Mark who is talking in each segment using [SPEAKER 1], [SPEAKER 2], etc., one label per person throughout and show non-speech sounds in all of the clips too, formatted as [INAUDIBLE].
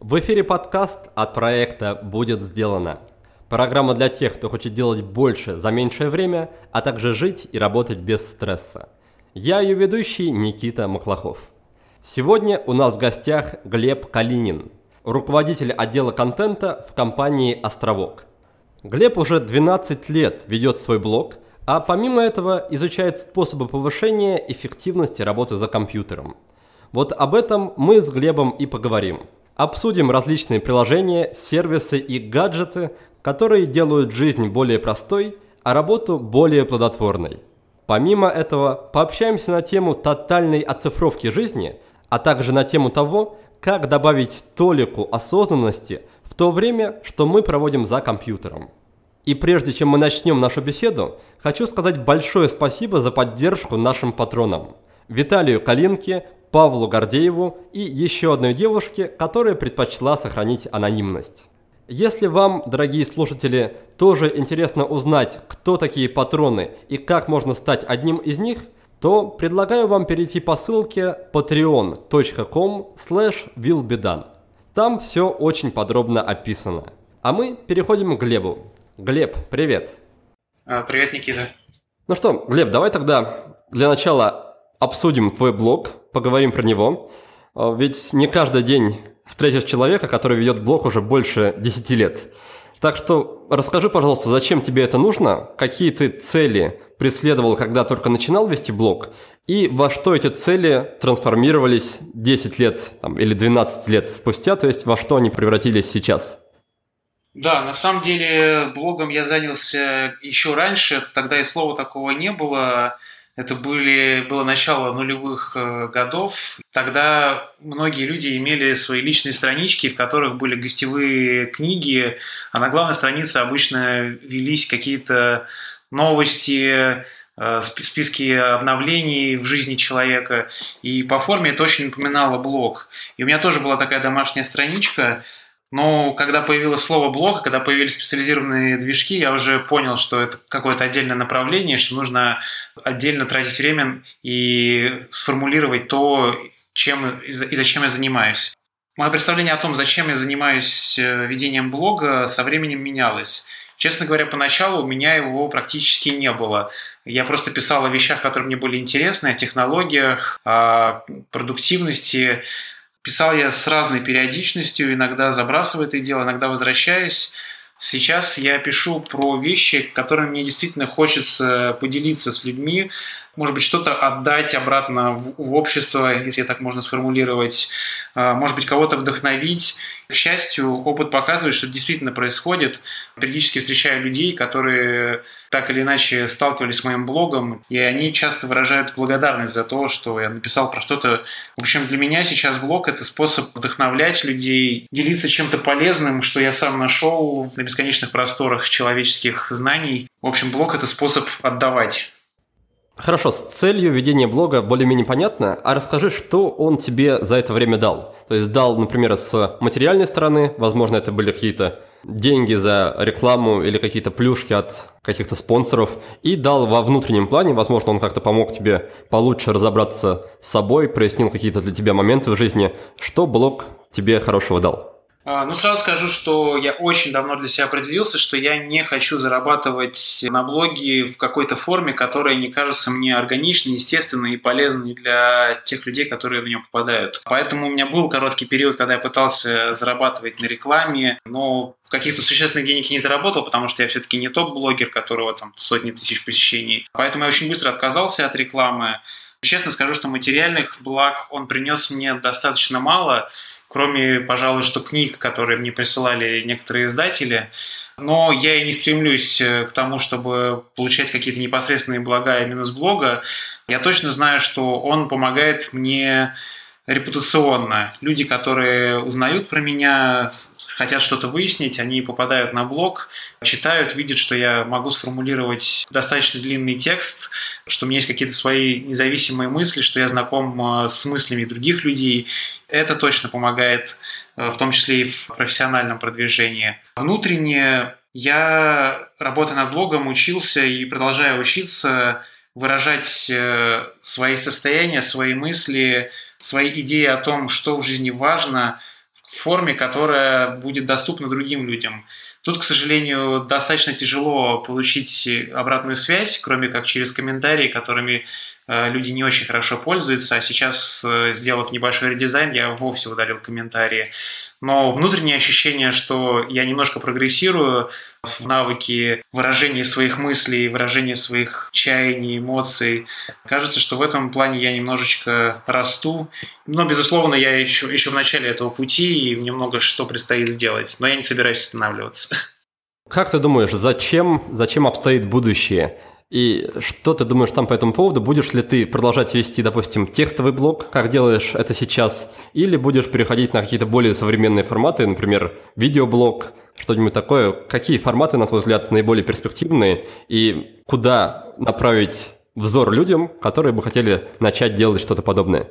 [SPEAKER 1] В эфире подкаст от проекта «Будет сделано». Программа для тех, кто хочет делать больше за меньшее время, а также жить и работать без стресса – я ее ведущий Никита Маклахов. Сегодня у нас в гостях Глеб Калинин, руководитель отдела контента в компании «Островок». Глеб уже 12 лет ведет свой блог, а помимо этого изучает способы повышения эффективности работы за компьютером. Вот об этом мы с Глебом и поговорим. Обсудим различные приложения, сервисы и гаджеты, которые делают жизнь более простой, а работу более плодотворной – Помимо этого, пообщаемся на тему тотальной оцифровки жизни, а также на тему того, как добавить толику осознанности в то время, что мы проводим за компьютером. И прежде чем мы начнем нашу беседу, хочу сказать большое спасибо за поддержку нашим патронам. Виталию Калинке, Павлу Гордееву и еще одной девушке, которая предпочла сохранить анонимность. Если вам, дорогие слушатели, тоже интересно узнать, кто такие патроны и как можно стать одним из них, то предлагаю вам перейти по ссылке patreon.com willbedan. Там все очень подробно описано. А мы переходим к Глебу. Глеб, привет.
[SPEAKER 2] А, привет, Никита.
[SPEAKER 1] Ну что, Глеб, давай тогда для начала обсудим твой блог, поговорим про него. А, ведь не каждый день встретишь человека, который ведет блог уже больше 10 лет. Так что расскажи, пожалуйста, зачем тебе это нужно, какие ты цели преследовал, когда только начинал вести блог, и во что эти цели трансформировались 10 лет там, или 12 лет спустя, то есть во что они превратились сейчас?
[SPEAKER 2] Да, на самом деле блогом я занялся еще раньше, тогда и слова такого не было. Это были, было начало нулевых э, годов. Тогда многие люди имели свои личные странички, в которых были гостевые книги, а на главной странице обычно велись какие-то новости, э, списки обновлений в жизни человека. И по форме это очень напоминало блог. И у меня тоже была такая домашняя страничка, но когда появилось слово блог, когда появились специализированные движки, я уже понял, что это какое-то отдельное направление, что нужно отдельно тратить время и сформулировать то, чем и зачем я занимаюсь. Мое представление о том, зачем я занимаюсь э, ведением блога, со временем менялось. Честно говоря, поначалу у меня его практически не было. Я просто писал о вещах, которые мне были интересны, о технологиях, о продуктивности, Писал я с разной периодичностью, иногда забрасывая это дело, иногда возвращаюсь. Сейчас я пишу про вещи, которыми мне действительно хочется поделиться с людьми, может быть, что-то отдать обратно в, общество, если так можно сформулировать, а, может быть, кого-то вдохновить. К счастью, опыт показывает, что это действительно происходит. Периодически встречаю людей, которые так или иначе сталкивались с моим блогом, и они часто выражают благодарность за то, что я написал про что-то. В общем, для меня сейчас блог – это способ вдохновлять людей, делиться чем-то полезным, что я сам нашел на бесконечных просторах человеческих знаний. В общем, блог – это способ отдавать.
[SPEAKER 1] Хорошо, с целью ведения блога более-менее понятно, а расскажи, что он тебе за это время дал. То есть дал, например, с материальной стороны, возможно, это были какие-то деньги за рекламу или какие-то плюшки от каких-то спонсоров, и дал во внутреннем плане, возможно, он как-то помог тебе получше разобраться с собой, прояснил какие-то для тебя моменты в жизни. Что блог тебе хорошего дал?
[SPEAKER 2] А, ну, сразу скажу, что я очень давно для себя определился, что я не хочу зарабатывать на блоге в какой-то форме, которая не кажется мне органичной, естественной и полезной для тех людей, которые на нее попадают. Поэтому у меня был короткий период, когда я пытался зарабатывать на рекламе, но каких-то существенных денег не заработал, потому что я все-таки не топ-блогер, которого там сотни тысяч посещений. Поэтому я очень быстро отказался от рекламы. Честно скажу, что материальных благ он принес мне достаточно мало, кроме, пожалуй, что книг, которые мне присылали некоторые издатели. Но я и не стремлюсь э, к тому, чтобы получать какие-то непосредственные блага именно с блога. Я точно знаю, что он помогает мне репутационно. Люди, которые узнают про меня, хотят что-то выяснить, они попадают на блог, читают, видят, что я могу сформулировать достаточно длинный текст, что у меня есть какие-то свои независимые мысли, что я знаком э, с мыслями других людей. Это точно помогает, э, в том числе и в профессиональном продвижении. Внутренне я, работая над блогом, учился и продолжаю учиться выражать э, свои состояния, свои мысли, свои идеи о том, что в жизни важно, в форме, которая будет доступна другим людям. Тут, к сожалению, достаточно тяжело получить обратную связь, кроме как через комментарии, которыми э, люди не очень хорошо пользуются. А сейчас, э, сделав небольшой редизайн, я вовсе удалил комментарии но внутреннее ощущение, что я немножко прогрессирую в навыке выражения своих мыслей, выражения своих чаяний, эмоций. Кажется, что в этом плане я немножечко расту. Но, безусловно, я еще, еще в начале этого пути, и мне много что предстоит сделать. Но я не собираюсь останавливаться.
[SPEAKER 1] Как ты думаешь, зачем, зачем обстоит будущее? И что ты думаешь там по этому поводу? Будешь ли ты продолжать вести, допустим, текстовый блог, как делаешь это сейчас, или будешь переходить на какие-то более современные форматы, например, видеоблог, что-нибудь такое? Какие форматы, на твой взгляд, наиболее перспективные, и куда направить взор людям, которые бы хотели начать делать что-то подобное?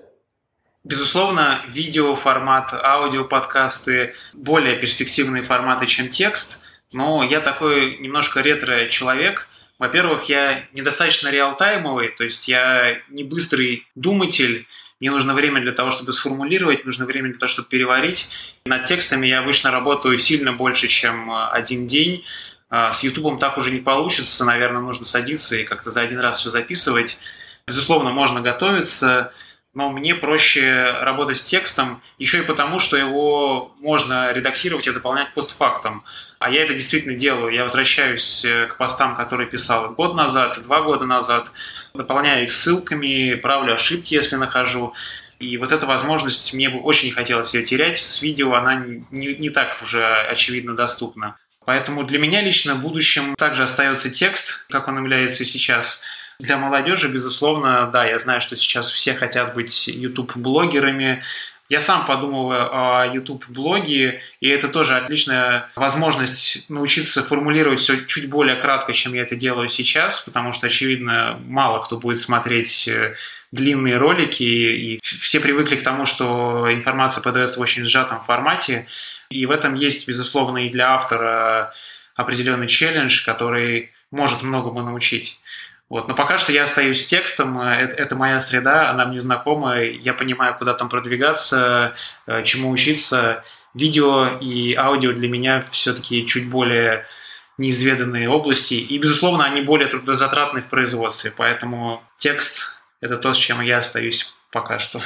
[SPEAKER 2] Безусловно, видеоформат, аудиоподкасты более перспективные форматы, чем текст, но я такой немножко ретро-человек – во-первых, я недостаточно реалтаймовый, то есть я не быстрый думатель, мне нужно время для того, чтобы сформулировать, нужно время для того, чтобы переварить. Над текстами я обычно работаю сильно больше, чем э, один день. А, с Ютубом так уже не получится, наверное, нужно садиться и как-то за один раз все записывать. Безусловно, можно готовиться, но мне проще работать с текстом еще и потому, что его можно редактировать и дополнять постфактом. А я это действительно делаю. Я возвращаюсь э, к постам, которые писал год назад, два года назад, дополняю их ссылками, правлю ошибки, если нахожу. И вот эта возможность, мне бы очень хотелось ее терять. С видео она не, не так уже очевидно доступна. Поэтому для меня лично в будущем также остается текст, как он является сейчас – для молодежи, безусловно, да, я знаю, что сейчас все хотят быть YouTube-блогерами. Я сам подумываю о YouTube-блоге, и это тоже отличная возможность научиться формулировать все чуть более кратко, чем я это делаю сейчас, потому что, очевидно, мало кто будет смотреть э, длинные ролики, и все привыкли к тому, что информация подается в очень сжатом формате, и в этом есть, безусловно, и для автора определенный челлендж, который может многому научить. Вот. Но пока что я остаюсь с текстом, это, это моя среда, она мне знакома, я понимаю, куда там продвигаться, э, чему учиться. Видео и аудио для меня все-таки чуть более неизведанные области, и, безусловно, они более трудозатратны в производстве, поэтому текст – это то, с чем я остаюсь пока что.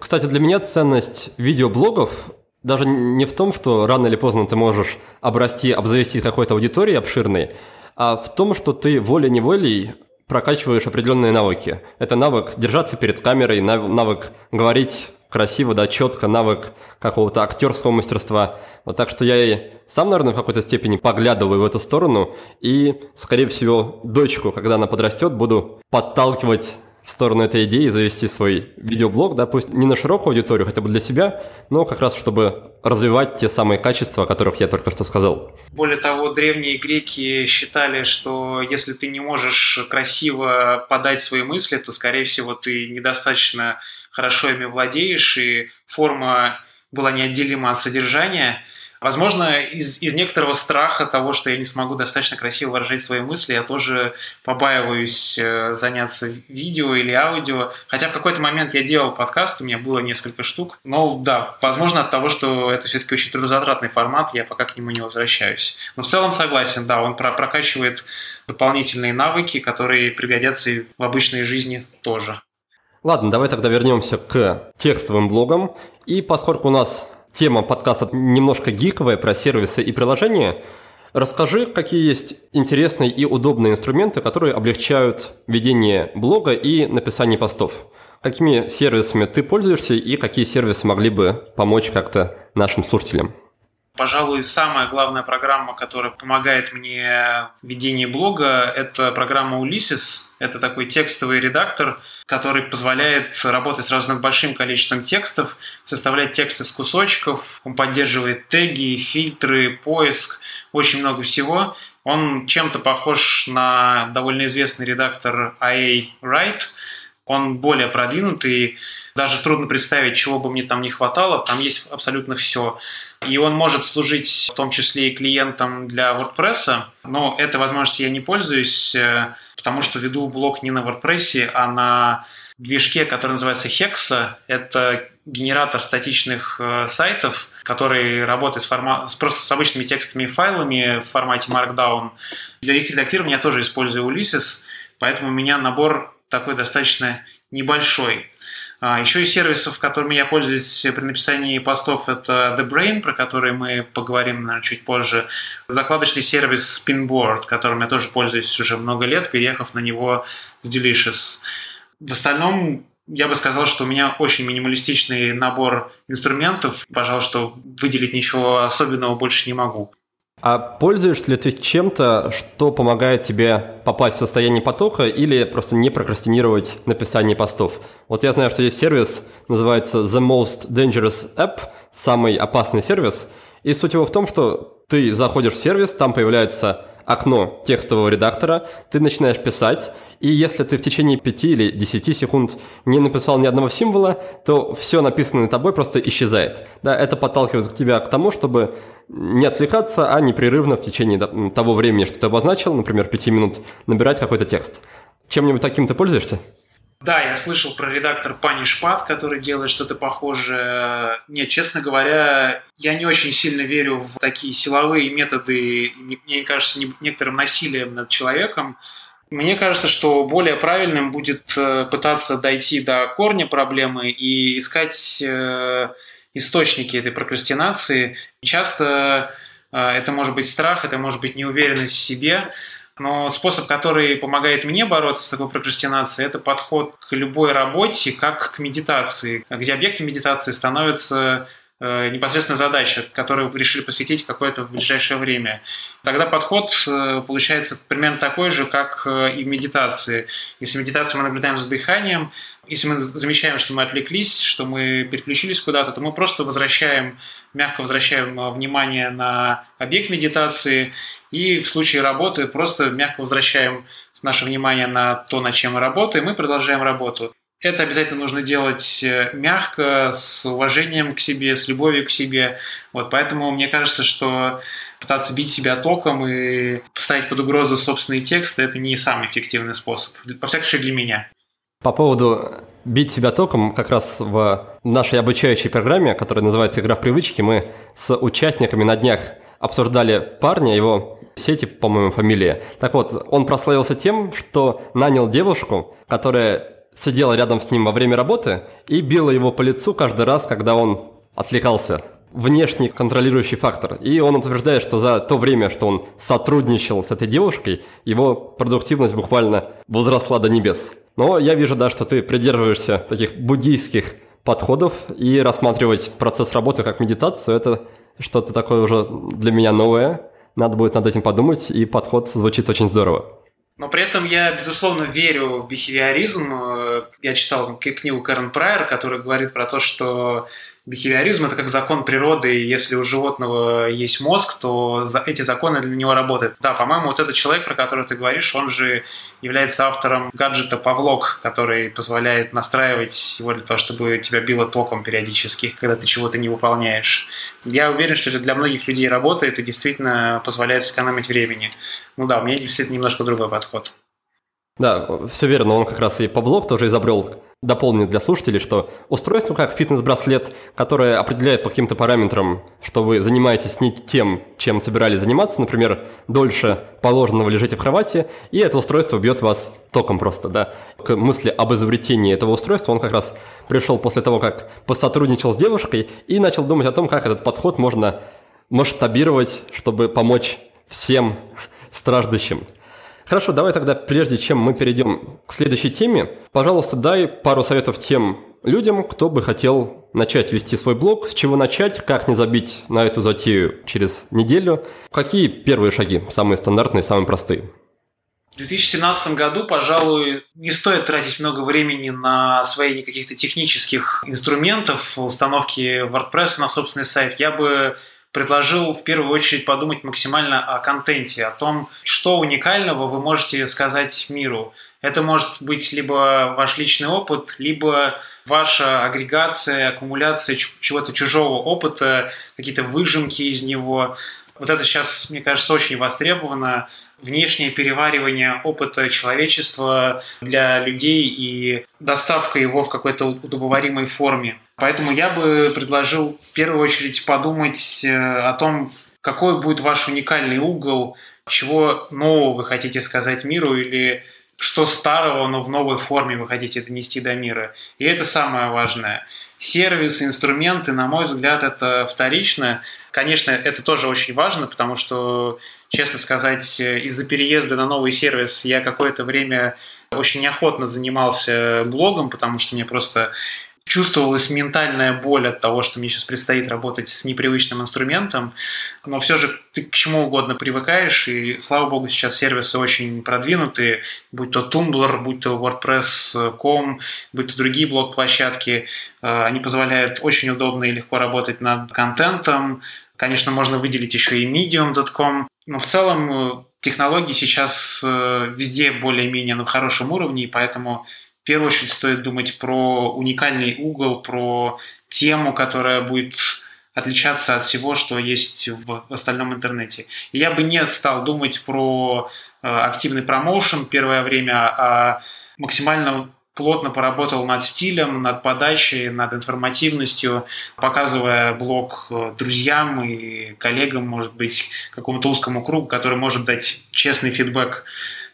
[SPEAKER 1] Кстати, для меня ценность видеоблогов даже не в том, что рано или поздно ты можешь обрасти, обзавести какой-то аудиторией обширной, а в том, что ты волей-неволей прокачиваешь определенные навыки. Это навык держаться перед камерой, навык говорить красиво, да, четко, навык какого-то актерского мастерства. Вот так что я и сам, наверное, в какой-то степени поглядываю в эту сторону и, скорее всего, дочку, когда она подрастет, буду подталкивать в сторону этой идеи завести свой видеоблог, да, пусть не на широкую аудиторию, хотя бы для себя, но как раз чтобы развивать те самые качества, о которых я только что сказал.
[SPEAKER 2] Более того, древние греки считали, что если ты не можешь красиво подать свои мысли, то, скорее всего, ты недостаточно хорошо ими владеешь, и форма была неотделима от содержания – Возможно, из, из некоторого страха того, что я не смогу достаточно красиво выражать свои мысли, я тоже побаиваюсь э, заняться видео или аудио. Хотя в какой-то момент я делал подкаст, у меня было несколько штук. Но да, возможно, от того, что это все-таки очень трудозатратный формат, я пока к нему не возвращаюсь. Но в целом согласен, да, он прокачивает дополнительные навыки, которые пригодятся и в обычной жизни тоже.
[SPEAKER 1] Ладно, давай тогда вернемся к текстовым блогам. И поскольку у нас тема подкаста немножко гиковая про сервисы и приложения. Расскажи, какие есть интересные и удобные инструменты, которые облегчают ведение блога и написание постов. Какими сервисами ты пользуешься и какие сервисы могли бы помочь как-то нашим слушателям?
[SPEAKER 2] Пожалуй, самая главная программа, которая помогает мне в ведении блога, это программа Ulysses. Это такой текстовый редактор, который позволяет работать сразу над большим количеством текстов, составлять текст из кусочков, он поддерживает теги, фильтры, поиск, очень много всего. Он чем-то похож на довольно известный редактор IA Write. Он более продвинутый, даже трудно представить, чего бы мне там не хватало, там есть абсолютно все. И он может служить в том числе и клиентом для WordPress, но этой возможностью я не пользуюсь, потому что веду блог не на WordPress, а на движке, который называется Hexa. Это генератор статичных э, сайтов, который работает с форма... просто с обычными текстами и файлами в формате Markdown. Для их редактирования я тоже использую Ulysses, поэтому у меня набор такой достаточно небольшой. А, еще из сервисов, которыми я пользуюсь при написании постов, это The Brain, про который мы поговорим наверное, чуть позже. Закладочный сервис Spinboard, которым я тоже пользуюсь уже много лет, переехав на него с Delicious. В остальном я бы сказал, что у меня очень минималистичный набор инструментов. Пожалуй, что выделить ничего особенного больше не могу.
[SPEAKER 1] А пользуешься ли ты чем-то, что помогает тебе попасть в состояние потока или просто не прокрастинировать написание постов? Вот я знаю, что есть сервис, называется The Most Dangerous App, самый опасный сервис. И суть его в том, что ты заходишь в сервис, там появляется окно текстового редактора, ты начинаешь писать, и если ты в течение 5 или 10 секунд не написал ни одного символа, то все написанное тобой просто исчезает. Да, это подталкивает тебя к тому, чтобы не отвлекаться, а непрерывно в течение того времени, что ты обозначил, например, 5 минут, набирать какой-то текст. Чем-нибудь таким ты пользуешься?
[SPEAKER 2] Да, я слышал про редактор Пани Шпат, который делает что-то похожее. Нет, честно говоря, я не очень сильно верю в такие силовые методы, мне кажется, некоторым насилием над человеком. Мне кажется, что более правильным будет э, пытаться дойти до корня проблемы и искать э, источники этой прокрастинации. Часто э, это может быть страх, это может быть неуверенность в себе, но способ, который помогает мне бороться с такой прокрастинацией, это подход к любой работе, как к медитации, где объектом медитации становится э, непосредственно задача, которую вы решили посвятить какое-то в ближайшее время. Тогда подход э, получается примерно такой же, как э, и в медитации. Если в мы наблюдаем за дыханием, если мы замечаем, что мы отвлеклись, что мы переключились куда-то, то мы просто возвращаем, мягко возвращаем внимание на объект медитации, и в случае работы просто мягко возвращаем наше внимание на то, над чем мы работаем, и продолжаем работу. Это обязательно нужно делать э, мягко, с уважением к себе, с любовью к себе. Вот, поэтому мне кажется, что пытаться бить себя током и поставить под угрозу собственные тексты – это не самый эффективный способ. Во всяком случае, для меня.
[SPEAKER 1] По поводу бить себя током, как раз в нашей обучающей программе, которая называется «Игра в привычки», мы с участниками на днях обсуждали парня, его сети, по-моему, фамилия. Так вот, он прославился тем, что нанял девушку, которая сидела рядом с ним во время работы и била его по лицу каждый раз, когда он отвлекался. Внешний контролирующий фактор. И он утверждает, что за то время, что он сотрудничал с этой девушкой, его продуктивность буквально возросла до небес. Но я вижу, да, что ты придерживаешься таких буддийских подходов и рассматривать процесс работы как медитацию – это что-то такое уже для меня новое. Надо будет над этим подумать, и подход звучит очень здорово.
[SPEAKER 2] Но при этом я, безусловно, верю в бихевиоризм. Я читал книгу Кэрон Прайер, которая говорит про то, что бихевиоризм – это как закон природы, и если у животного есть мозг, то эти законы для него работают. Да, по-моему, вот этот человек, про которого ты говоришь, он же является автором гаджета Павлок, который позволяет настраивать его для того, чтобы тебя било током периодически, когда ты чего-то не выполняешь. Я уверен, что это для многих людей работает и действительно позволяет сэкономить времени. Ну да, у меня действительно немножко другой подход.
[SPEAKER 1] Да, все верно, он как раз и Павлок тоже изобрел дополню для слушателей, что устройство как фитнес-браслет, которое определяет по каким-то параметрам, что вы занимаетесь не тем, чем собирались заниматься, например, дольше положенного лежите в кровати, и это устройство бьет вас током просто, да. К мысли об изобретении этого устройства он как раз пришел после того, как посотрудничал с девушкой и начал думать о том, как этот подход можно масштабировать, чтобы помочь всем страждущим. Хорошо, давай тогда, прежде чем мы перейдем к следующей теме, пожалуйста, дай пару советов тем людям, кто бы хотел начать вести свой блог, с чего начать, как не забить на эту затею через неделю, какие первые шаги, самые стандартные, самые простые.
[SPEAKER 2] В 2017 году, пожалуй, не стоит тратить много времени на освоение каких-то технических инструментов, установки WordPress на собственный сайт. Я бы предложил в первую очередь подумать максимально о контенте, о том, что уникального вы можете сказать миру. Это может быть либо ваш личный опыт, либо ваша агрегация, аккумуляция чего-то чужого опыта, какие-то выжимки из него. Вот это сейчас, мне кажется, очень востребовано внешнее переваривание опыта человечества для людей и доставка его в какой-то удобоваримой форме. Поэтому я бы предложил в первую очередь подумать э, о том, какой будет ваш уникальный угол, чего нового вы хотите сказать миру или что старого, но в новой форме вы хотите донести до мира. И это самое важное. Сервисы, инструменты, на мой взгляд, это вторично. Конечно, это тоже очень важно, потому что, честно сказать, из-за переезда на новый сервис я какое-то время очень неохотно занимался блогом, потому что мне просто чувствовалась ментальная боль от того, что мне сейчас предстоит работать с непривычным инструментом, но все же ты к чему угодно привыкаешь, и, слава богу, сейчас сервисы очень продвинутые, будь то Tumblr, будь то WordPress.com, будь то другие блог-площадки, э, они позволяют очень удобно и легко работать над контентом, Конечно, можно выделить еще и medium.com, но в целом э, технологии сейчас э, везде более-менее на хорошем уровне, и поэтому в первую очередь стоит думать про уникальный угол, про тему, которая будет отличаться от всего, что есть в остальном интернете. И я бы не стал думать про э, активный промоушен первое время, а максимально плотно поработал над стилем, над подачей, над информативностью, показывая блог э, друзьям и коллегам, может быть, какому-то узкому кругу, который может дать честный фидбэк,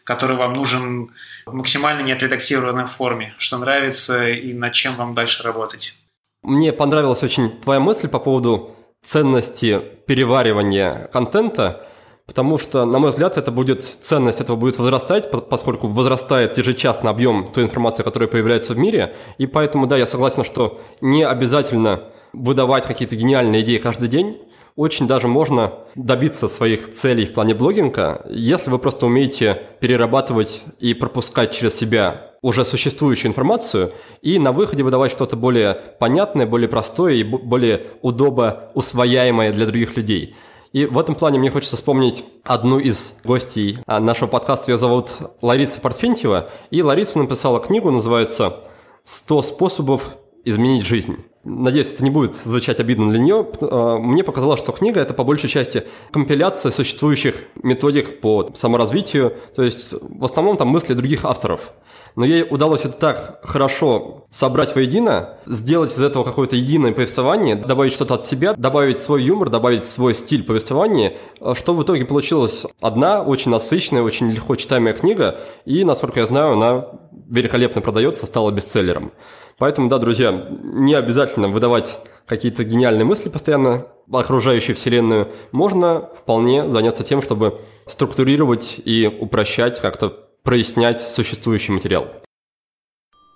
[SPEAKER 2] который вам нужен в максимально неотредактированной форме, что нравится и над чем вам дальше работать.
[SPEAKER 1] Мне понравилась очень твоя мысль по поводу ценности переваривания контента, потому что, на мой взгляд, это будет, ценность этого будет возрастать, поскольку возрастает ежечасно объем той информации, которая появляется в мире, и поэтому, да, я согласен, что не обязательно выдавать какие-то гениальные идеи каждый день, очень даже можно добиться своих целей в плане блогинга, если вы просто умеете перерабатывать и пропускать через себя уже существующую информацию и на выходе выдавать что-то более понятное, более простое и более удобо усвояемое для других людей. И в этом плане мне хочется вспомнить одну из гостей а, нашего подкаста. Ее зовут Лариса Портфентьева. И Лариса написала книгу, называется «100 способов изменить жизнь». Надеюсь, это не будет звучать обидно для нее. А, мне показалось, что книга – это по большей части компиляция существующих методик по саморазвитию, то есть в основном там мысли других авторов. Но ей удалось это так хорошо собрать воедино, сделать из этого какое-то единое повествование, добавить что-то от себя, добавить свой юмор, добавить свой стиль повествования, что в итоге получилась одна очень насыщенная, очень легко читаемая книга, и, насколько я знаю, она великолепно продается, стала бестселлером. Поэтому, да, друзья, не обязательно выдавать какие-то гениальные мысли постоянно окружающую вселенную. Можно вполне заняться тем, чтобы структурировать и упрощать, как-то прояснять существующий материал.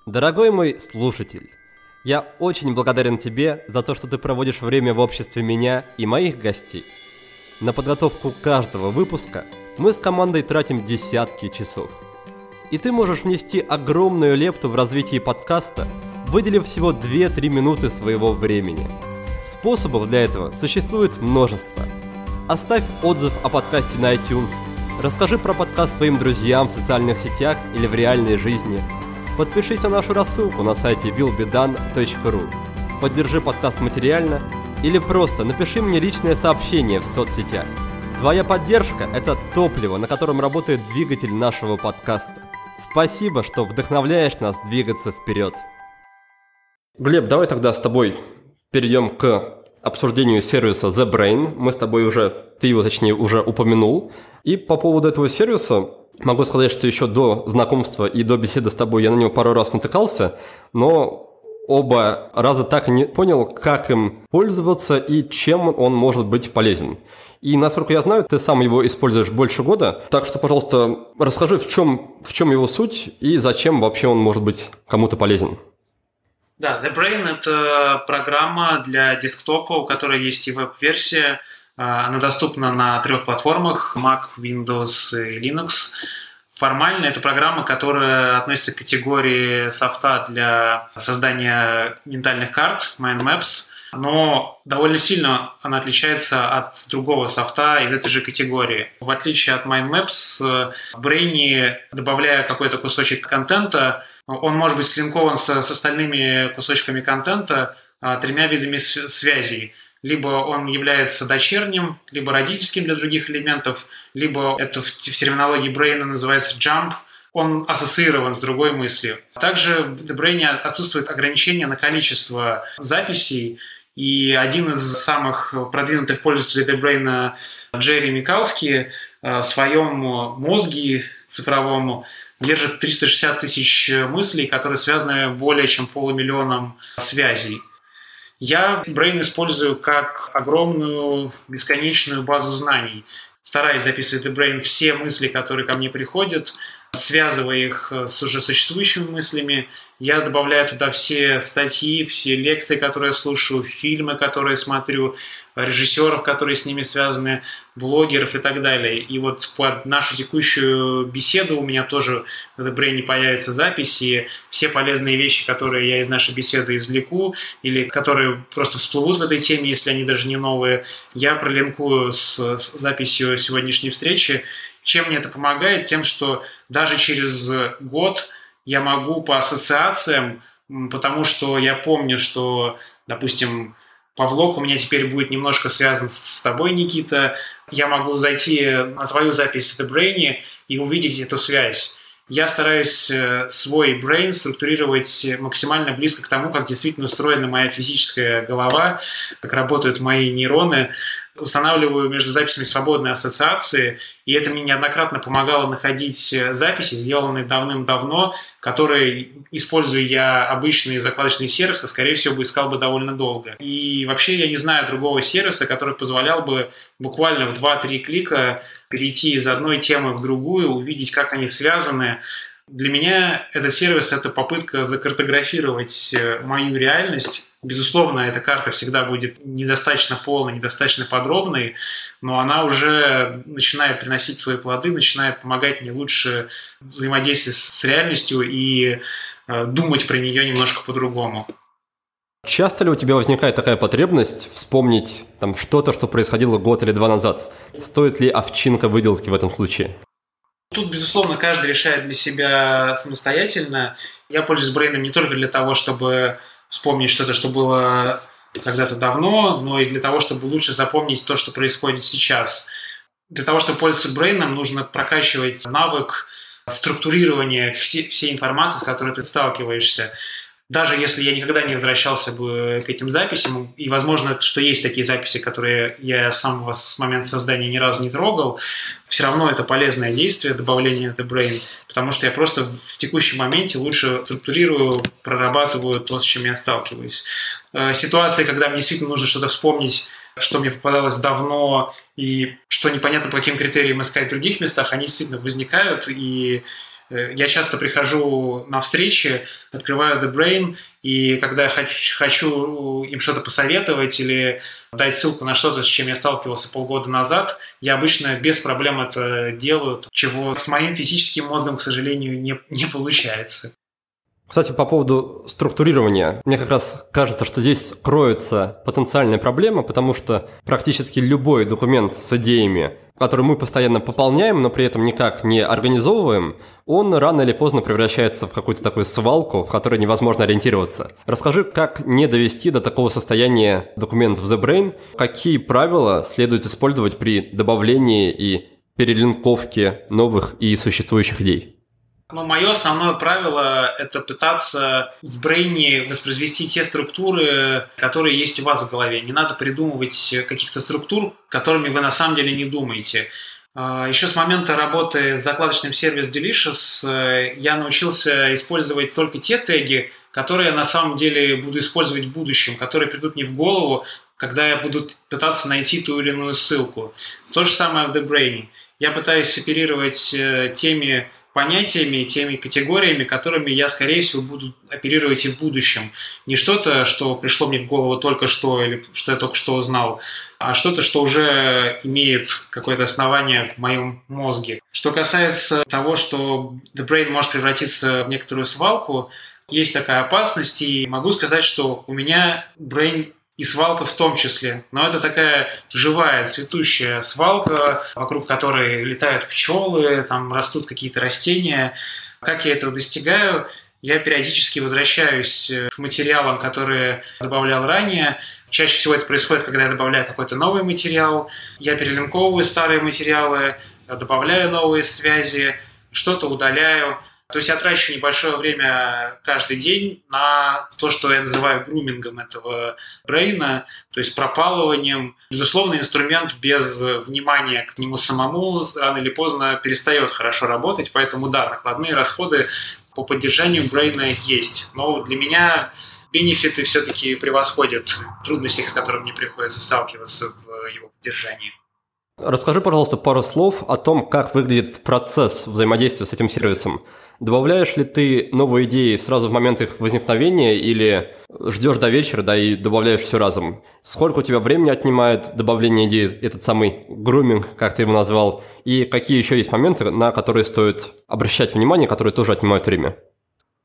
[SPEAKER 1] Дорогой мой слушатель, я очень благодарен тебе за то, что ты проводишь время в обществе меня и моих гостей. На подготовку каждого выпуска мы с командой тратим десятки часов. И ты можешь внести огромную лепту в развитие подкаста – выделив всего 2-3 минуты своего времени. Способов для этого существует множество. Оставь отзыв о подкасте на iTunes, расскажи про подкаст своим друзьям в социальных сетях или в реальной жизни, подпишись на нашу рассылку на сайте willbedone.ru, поддержи подкаст материально или просто напиши мне личное сообщение в соцсетях. Твоя поддержка – это топливо, на котором работает двигатель нашего подкаста. Спасибо, что вдохновляешь нас двигаться вперед. Глеб, давай тогда с тобой перейдем к обсуждению сервиса The Brain. Мы с тобой уже, ты его точнее уже упомянул. И по поводу этого сервиса могу сказать, что еще до знакомства и до беседы с тобой я на него пару раз натыкался, но оба раза так и не понял, как им пользоваться и чем он может быть полезен. И, насколько я знаю, ты сам его используешь больше года. Так что, пожалуйста, расскажи, в чем, в чем его суть и зачем вообще он может быть кому-то полезен.
[SPEAKER 2] Да, The Brain – это программа для десктопа, у которой есть и веб-версия. А, она доступна на трех платформах – Mac, Windows и Linux. Формально это программа, которая относится к категории софта для создания ментальных карт, Mind Maps, но довольно сильно она отличается от другого софта из этой же категории. В отличие от Mind Maps, в Brainy, добавляя какой-то кусочек контента, он может быть слинкован с, с остальными кусочками контента а, тремя видами связей – либо он является дочерним, либо родительским для других элементов, либо это в, терминологии Брейна называется jump, он ассоциирован с другой мыслью. Также в The отсутствует ограничение на количество записей, и один из самых продвинутых пользователей Brain, Джерри Микалски, э, в своем мозге цифровом держит 360 тысяч мыслей, которые связаны более чем полумиллионом связей. Я Brain использую как огромную бесконечную базу знаний. Стараюсь записывать в Brain все мысли, которые ко мне приходят, связывая их с уже существующими мыслями. Я добавляю туда все статьи, все лекции, которые я слушаю, фильмы, которые смотрю, режиссеров, которые с ними связаны, блогеров и так далее. И вот под нашу текущую беседу у меня тоже в Брейне появятся записи, все полезные вещи, которые я из нашей беседы извлеку, или которые просто всплывут в этой теме, если они даже не новые, я пролинкую с, с записью сегодняшней встречи. Чем мне это помогает? Тем, что даже через год я могу по ассоциациям, потому что я помню, что, допустим, Павлок у меня теперь будет немножко связан с тобой, Никита. Я могу зайти на твою запись в Brain и увидеть эту связь. Я стараюсь э, свой brain структурировать максимально близко к тому, как действительно устроена моя физическая голова, как работают мои нейроны устанавливаю между записями свободные ассоциации, и это мне неоднократно помогало находить э, записи, сделанные давным-давно, которые, используя я обычные закладочные сервисы, скорее всего, бы искал бы довольно долго. И вообще я не знаю другого сервиса, который позволял бы буквально в 2-3 клика перейти из одной темы в другую, увидеть, как они связаны, для меня этот сервис – это попытка закартографировать э, мою реальность. Безусловно, эта карта всегда будет недостаточно полной, недостаточно подробной, но она уже начинает приносить свои плоды, начинает помогать мне лучше взаимодействовать с реальностью и э, думать про нее немножко по-другому.
[SPEAKER 1] Часто ли у тебя возникает такая потребность вспомнить там что-то, что происходило год или два назад? Стоит ли овчинка выделки в этом случае?
[SPEAKER 2] Тут, безусловно, каждый решает для себя самостоятельно. Я пользуюсь брейном не только для того, чтобы вспомнить что-то, что было когда-то давно, но и для того, чтобы лучше запомнить то, что происходит сейчас. Для того, чтобы пользоваться брейном, нужно прокачивать навык структурирования всей, всей информации, с которой ты сталкиваешься даже если я никогда не возвращался бы к этим записям, и возможно, что есть такие записи, которые я сам с момента создания ни разу не трогал, все равно это полезное действие, добавление The Brain, потому что я просто в текущем моменте лучше структурирую, прорабатываю то, с чем я сталкиваюсь. Э, ситуации, когда мне действительно нужно что-то вспомнить, что мне попадалось давно и что непонятно по каким критериям искать в других местах, они действительно возникают, и я часто прихожу на встречи, открываю The Brain, и когда я хочу, хочу им что-то посоветовать или дать ссылку на что-то, с чем я сталкивался полгода назад, я обычно без проблем это делаю, чего с моим физическим мозгом, к сожалению, не, не получается.
[SPEAKER 1] Кстати, по поводу структурирования, мне как раз кажется, что здесь кроется потенциальная проблема, потому что практически любой документ с идеями, который мы постоянно пополняем, но при этом никак не организовываем, он рано или поздно превращается в какую-то такую свалку, в которой невозможно ориентироваться. Расскажи, как не довести до такого состояния документ в The Brain, какие правила следует использовать при добавлении и перелинковке новых и существующих идей?
[SPEAKER 2] Ну, мое основное правило – это пытаться в брейне воспроизвести те структуры, которые есть у вас в голове. Не надо придумывать каких-то структур, которыми вы на самом деле не думаете. А, Еще с момента работы с закладочным сервис Delicious э, я научился использовать только те теги, которые я на самом деле буду использовать в будущем, которые придут мне в голову, когда я буду пытаться найти ту или иную ссылку. То же самое в The Brain. Я пытаюсь оперировать э, теми понятиями, теми категориями, которыми я, скорее всего, буду оперировать и в будущем. Не что-то, что пришло мне в голову только что или что я только что узнал, а что-то, что уже имеет какое-то основание в моем мозге. Что касается того, что The Brain может превратиться в некоторую свалку, есть такая опасность, и могу сказать, что у меня Brain и свалка в том числе. Но это такая живая, цветущая свалка, вокруг которой летают пчелы, там растут какие-то растения. Как я этого достигаю? Я периодически возвращаюсь к материалам, которые добавлял ранее. Чаще всего это происходит, когда я добавляю какой-то новый материал. Я перелинковываю старые материалы, добавляю новые связи, что-то удаляю. То есть я трачу небольшое время каждый день на то, что я называю грумингом этого брейна, то есть пропалыванием. Безусловно, инструмент без внимания к нему самому рано или поздно перестает хорошо работать, поэтому да, накладные расходы по поддержанию брейна есть. Но для меня бенефиты все-таки превосходят трудности, с которыми мне приходится сталкиваться в его поддержании.
[SPEAKER 1] Расскажи, пожалуйста, пару слов о том, как выглядит процесс взаимодействия с этим сервисом. Добавляешь ли ты новые идеи сразу в момент их возникновения или ждешь до вечера, да, и добавляешь все разом? Сколько у тебя времени отнимает добавление идей, этот самый груминг, как ты его назвал, и какие еще есть моменты, на которые стоит обращать внимание, которые тоже отнимают время?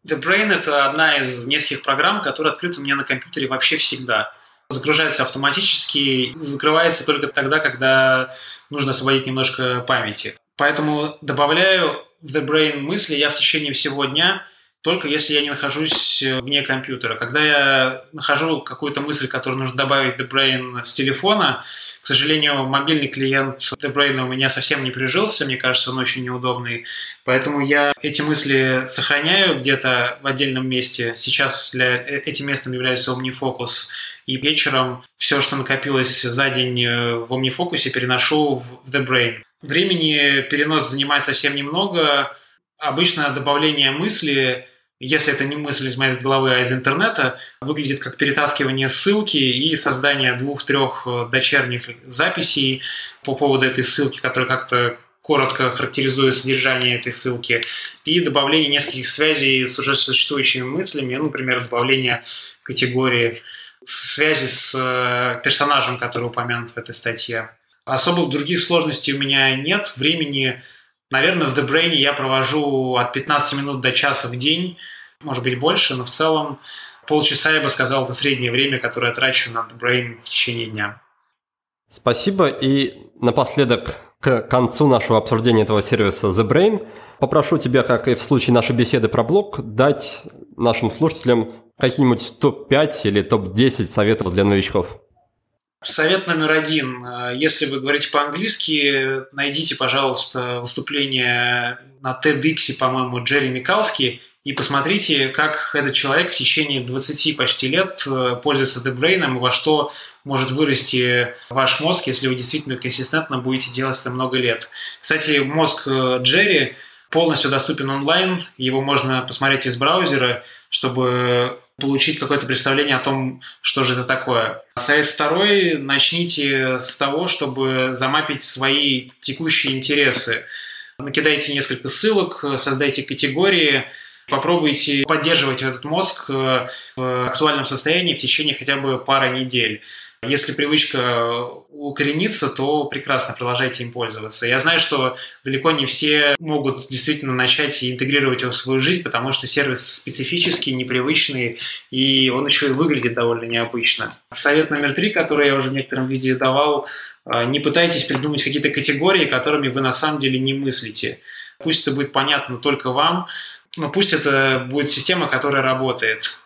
[SPEAKER 2] The Brain – это одна из нескольких программ, которая открыта у меня на компьютере вообще всегда – загружается автоматически, закрывается только тогда, когда нужно освободить немножко памяти. Поэтому добавляю в The Brain мысли я в течение всего дня, только если я не нахожусь вне компьютера. Когда я нахожу какую-то мысль, которую нужно добавить в The Brain с телефона, к сожалению, мобильный клиент The Brain у меня совсем не прижился, мне кажется, он очень неудобный. Поэтому я эти мысли сохраняю где-то в отдельном месте. Сейчас для э, этим местом является OmniFocus и вечером все, что накопилось за день э, в OmniFocus, переношу в The Brain. Времени перенос занимает совсем немного. Обычно добавление мысли, если это не мысль из моей головы, а из интернета, выглядит как перетаскивание ссылки и создание двух-трех э, дочерних записей по поводу этой ссылки, которые как-то коротко характеризуя содержание этой ссылки, и добавление нескольких связей с уже существующими мыслями, ну, например, добавление категории связи с э, персонажем, который упомянут в этой статье. Особых других сложностей у меня нет. Времени, наверное, в The Brain я провожу от 15 минут до часа в день, может быть больше, но в целом полчаса, я бы сказал, это среднее время, которое я трачу на The Brain в течение дня.
[SPEAKER 1] Спасибо. И напоследок, к концу нашего обсуждения этого сервиса The Brain, попрошу тебя, как и в случае нашей беседы про блог, дать нашим слушателям какие-нибудь топ-5 или топ-10 советов для новичков?
[SPEAKER 2] Совет номер один. Если вы говорите по-английски, найдите, пожалуйста, выступление на TEDx, по-моему, Джерри Микалски, и посмотрите, как этот человек в течение 20 почти лет э, пользуется дебрейном и во что может вырасти ваш мозг, если вы действительно консистентно будете делать это много лет. Кстати, мозг э, Джерри полностью доступен онлайн, его можно посмотреть из браузера, чтобы получить какое-то представление о том, что же это такое. Совет второй – начните с того, чтобы замапить свои текущие интересы. Накидайте несколько ссылок, создайте категории, попробуйте поддерживать этот мозг в актуальном состоянии в течение хотя бы пары недель. Если привычка укоренится, то прекрасно продолжайте им пользоваться. Я знаю, что далеко не все могут действительно начать и интегрировать его в свою жизнь, потому что сервис специфический, непривычный, и он еще и выглядит довольно необычно. Совет номер три, который я уже в некотором виде давал, а, не пытайтесь придумать какие-то категории, которыми вы на самом деле не мыслите. Пусть это будет понятно только вам, но пусть это будет система, которая работает.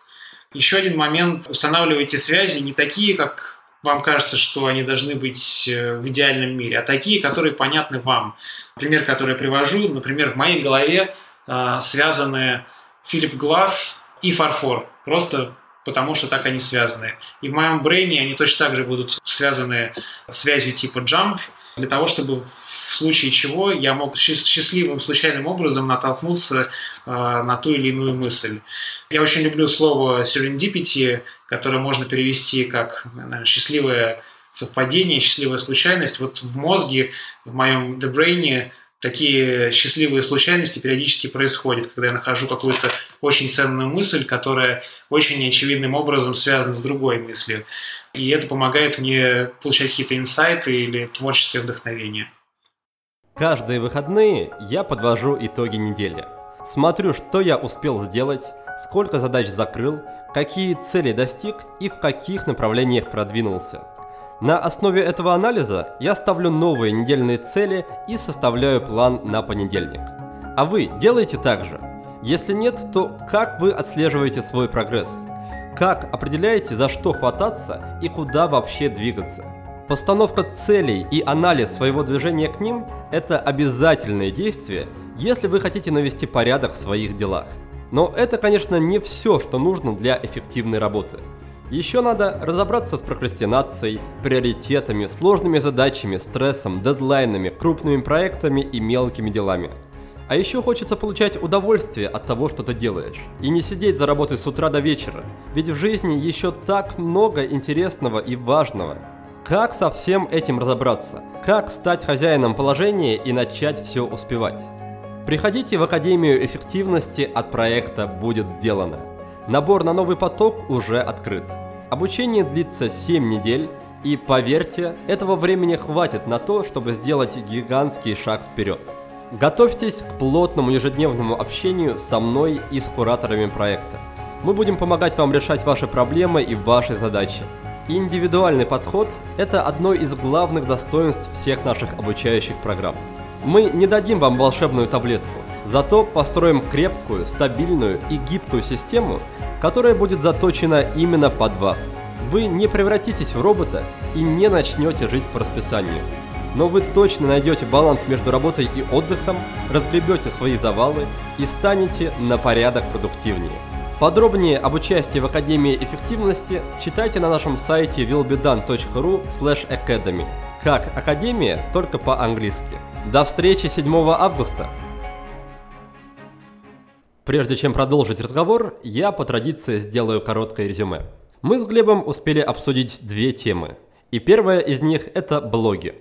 [SPEAKER 2] Еще один момент. Устанавливайте связи не такие, как вам кажется, что они должны быть э, в идеальном мире, а такие, которые понятны вам. Пример, который я привожу, например, в моей голове э, связаны Филипп Глаз и фарфор. Просто потому что так они связаны. И в моем брейне они точно так же будут связаны связью типа jump, для того, чтобы в случае чего я мог счастливым случайным образом натолкнуться э, на ту или иную мысль. Я очень люблю слово serendipity, которое можно перевести как наверное, счастливое совпадение, счастливая случайность. Вот в мозге, в моем The Brain такие счастливые случайности периодически происходят, когда я нахожу какую-то очень ценную мысль, которая очень очевидным образом связана с другой мыслью. И это помогает мне получать какие-то инсайты или творческое вдохновение.
[SPEAKER 1] Каждые выходные я подвожу итоги недели. Смотрю, что я успел сделать, сколько задач закрыл, какие цели достиг и в каких направлениях продвинулся. На основе этого анализа я ставлю новые недельные цели и составляю план на понедельник. А вы делаете так же? Если нет, то как вы отслеживаете свой прогресс? Как определяете, за что хвататься и куда вообще двигаться? Постановка целей и анализ своего движения к ним – это обязательные действия, если вы хотите навести порядок в своих делах. Но это, конечно, не все, что нужно для эффективной работы. Еще надо разобраться с прокрастинацией, приоритетами, сложными задачами, стрессом, дедлайнами, крупными проектами и мелкими делами. А еще хочется получать удовольствие от того, что ты делаешь. И не сидеть за работой с утра до вечера. Ведь в жизни еще так много интересного и важного. Как со всем этим разобраться? Как стать хозяином положения и начать все успевать? Приходите в Академию эффективности от проекта «Будет сделано». Набор на новый поток уже открыт. Обучение длится 7 недель, и поверьте, этого времени хватит на то, чтобы сделать гигантский шаг вперед. Готовьтесь к плотному ежедневному общению со мной и с кураторами проекта. Мы будем помогать вам решать ваши проблемы и ваши задачи. Индивидуальный подход – это одно из главных достоинств всех наших обучающих программ. Мы не дадим вам волшебную таблетку, зато построим крепкую, стабильную и гибкую систему, которая будет заточена именно под вас. Вы не превратитесь в робота и не начнете жить по расписанию. Но вы точно найдете баланс между работой и отдыхом, разгребете свои завалы и станете на порядок продуктивнее. Подробнее об участии в Академии эффективности читайте на нашем сайте willbedone.ru academy. Как Академия, только по-английски. До встречи 7 августа! Прежде чем продолжить разговор, я по традиции сделаю короткое резюме. Мы с Глебом успели обсудить две темы. И первая из них – это блоги.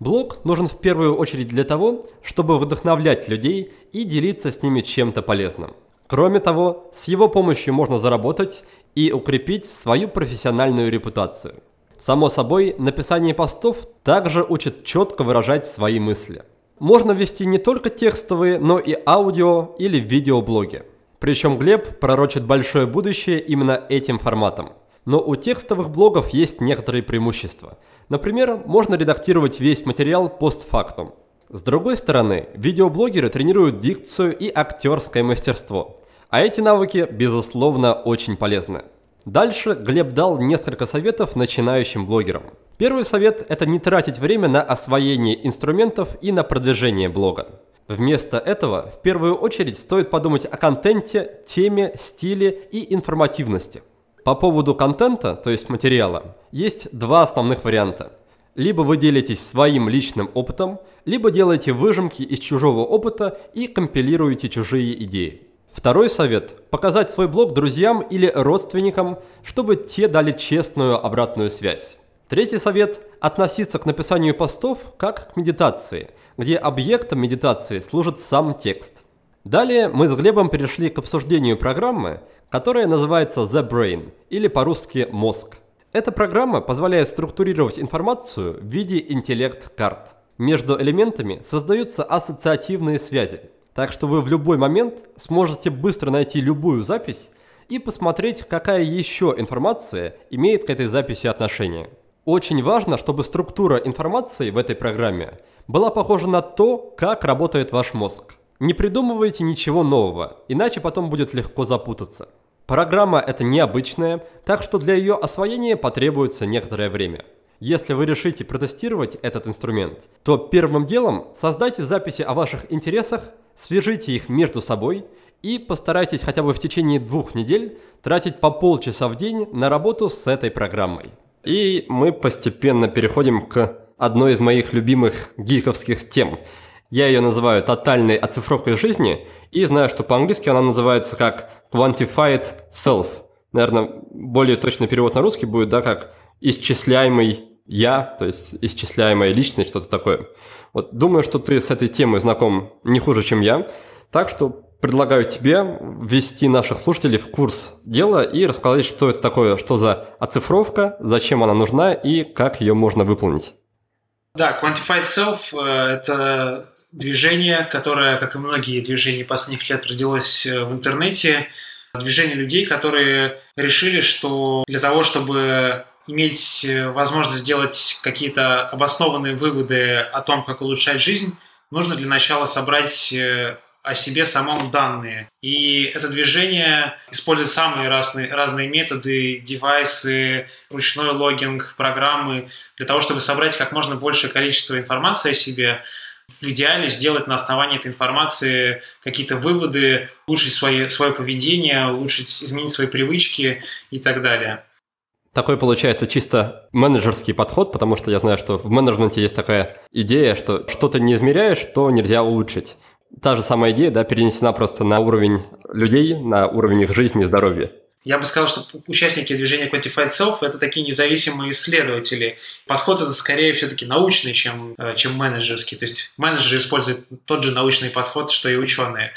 [SPEAKER 1] Блог нужен в первую очередь для того, чтобы вдохновлять людей и делиться с ними чем-то полезным – Кроме того, с его помощью можно заработать и укрепить свою профессиональную репутацию. Само собой, написание постов также учит четко выражать свои мысли. Можно вести не только текстовые, но и аудио или видеоблоги. Причем Глеб пророчит большое будущее именно этим форматом. Но у текстовых блогов есть некоторые преимущества. Например, можно редактировать весь материал постфактум. С другой стороны, видеоблогеры тренируют дикцию и актерское мастерство. А эти навыки, безусловно, очень полезны. Дальше Глеб дал несколько советов начинающим блогерам. Первый совет – это не тратить время на освоение инструментов и на продвижение блога. Вместо этого в первую очередь стоит подумать о контенте, теме, стиле и информативности. По поводу контента, то есть материала, есть два основных варианта. Либо вы делитесь своим личным опытом, либо делаете выжимки из чужого опыта и компилируете чужие идеи. Второй совет – показать свой блог друзьям или родственникам, чтобы те дали честную обратную связь. Третий совет – относиться к написанию постов как к медитации, где объектом медитации служит сам текст. Далее мы с Глебом перешли к обсуждению программы, которая называется The Brain, или по-русски «Мозг». Эта программа позволяет структурировать информацию в виде интеллект-карт. Между элементами создаются ассоциативные связи, так что вы в любой момент сможете быстро найти любую запись и посмотреть, какая еще информация имеет к этой записи отношение. Очень важно, чтобы структура информации в этой программе была похожа на то, как работает ваш мозг. Не придумывайте ничего нового, иначе потом будет легко запутаться. Программа это необычная, так что для ее освоения потребуется некоторое время. Если вы решите протестировать этот инструмент, то первым делом создайте записи о ваших интересах, свяжите их между собой и постарайтесь хотя бы в течение двух недель тратить по полчаса в день на работу с этой программой. И мы постепенно переходим к одной из моих любимых гиковских тем – я ее называю тотальной оцифровкой жизни и знаю, что по-английски она называется как quantified self. Наверное, более точный перевод на русский будет, да, как исчисляемый я, то есть исчисляемая личность, что-то такое. Вот думаю, что ты с этой темой знаком не хуже, чем я, так что предлагаю тебе ввести наших слушателей в курс дела и рассказать, что это такое, что за оцифровка, зачем она нужна и как ее можно выполнить.
[SPEAKER 2] Да, Quantified Self э, – это движение, которое, как и многие движения последних лет, родилось э, в интернете. Движение людей, которые решили, что для того, чтобы иметь э, возможность сделать какие-то обоснованные выводы о том, как улучшать жизнь, нужно для начала собрать о себе самом данные. И это движение использует самые разные, разные методы, девайсы, ручной логинг, программы для того, чтобы собрать как можно большее количество информации о себе, в идеале сделать на основании этой информации какие-то выводы, улучшить свое, свое поведение, улучшить, изменить свои привычки и так далее.
[SPEAKER 1] Такой получается чисто менеджерский подход, потому что я знаю, что в менеджменте есть такая идея, что что-то не измеряешь, то нельзя улучшить та же самая идея, да, перенесена просто на уровень людей, на уровень их жизни и здоровья.
[SPEAKER 2] Я бы сказал, что участники движения Quantified Self – это такие независимые исследователи. Подход это скорее все-таки научный, чем, э, чем менеджерский. То есть менеджеры используют тот же научный подход, что и ученые.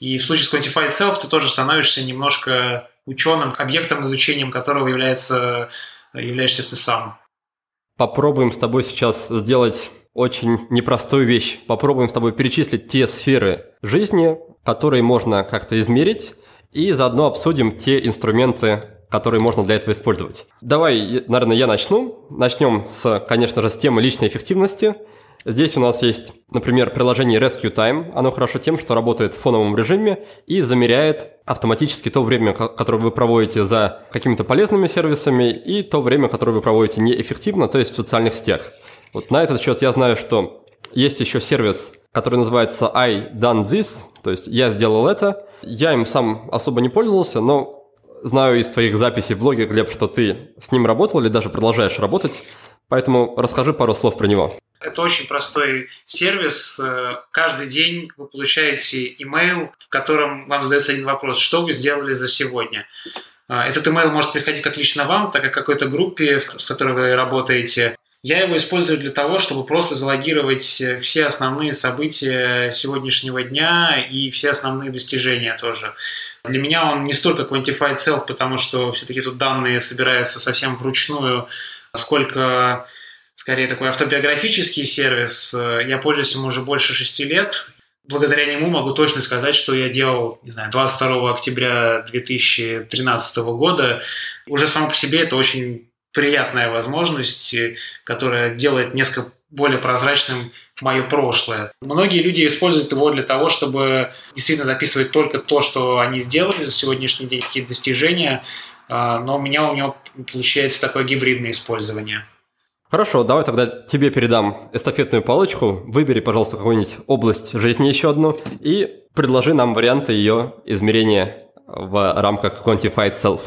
[SPEAKER 2] И в случае с Quantified Self ты тоже становишься немножко ученым, объектом изучением которого является, являешься ты сам.
[SPEAKER 1] Попробуем с тобой сейчас сделать очень непростую вещь. Попробуем с тобой перечислить те сферы жизни, которые можно как-то измерить, и заодно обсудим те инструменты, которые можно для этого использовать. Давай, наверное, я начну. Начнем с, конечно же, с темы личной эффективности. Здесь у нас есть, например, приложение Rescue Time. Оно хорошо тем, что работает в фоновом режиме и замеряет автоматически то время, которое вы проводите за какими-то полезными сервисами, и то время, которое вы проводите неэффективно, то есть в социальных сетях. Вот на этот счет я знаю, что есть еще сервис, который называется I done this, то есть я сделал это. Я им сам особо не пользовался, но знаю из твоих записей в блоге, Глеб, что ты с ним работал или даже продолжаешь работать, поэтому расскажи пару слов про него.
[SPEAKER 2] Это очень простой сервис. Каждый день вы получаете email, в котором вам задается один вопрос, что вы сделали за сегодня. Этот email может приходить как лично вам, так и какой-то группе, с которой вы работаете. Я его использую для того, чтобы просто залогировать э, все основные события сегодняшнего дня и все основные достижения тоже. Для меня он не столько quantified self, потому что все-таки тут данные собираются совсем вручную, сколько скорее такой автобиографический сервис. Я пользуюсь им уже больше шести лет. Благодаря нему могу точно сказать, что я делал, не знаю, 22 октября 2013 года. Уже само по себе это очень приятная возможность, которая делает несколько более прозрачным мое прошлое. Многие люди используют его для того, чтобы действительно записывать только то, что они сделали за сегодняшний день, какие достижения, а, но у меня у него получается такое гибридное использование.
[SPEAKER 1] Хорошо, давай тогда тебе передам эстафетную палочку. Выбери, пожалуйста, какую-нибудь область жизни еще одну и предложи нам варианты ее измерения в рамках Quantified Self.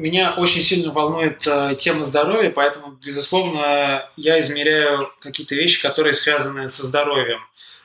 [SPEAKER 2] Меня очень сильно волнует э, тема здоровья, поэтому, безусловно, я измеряю какие-то вещи, которые связаны со здоровьем.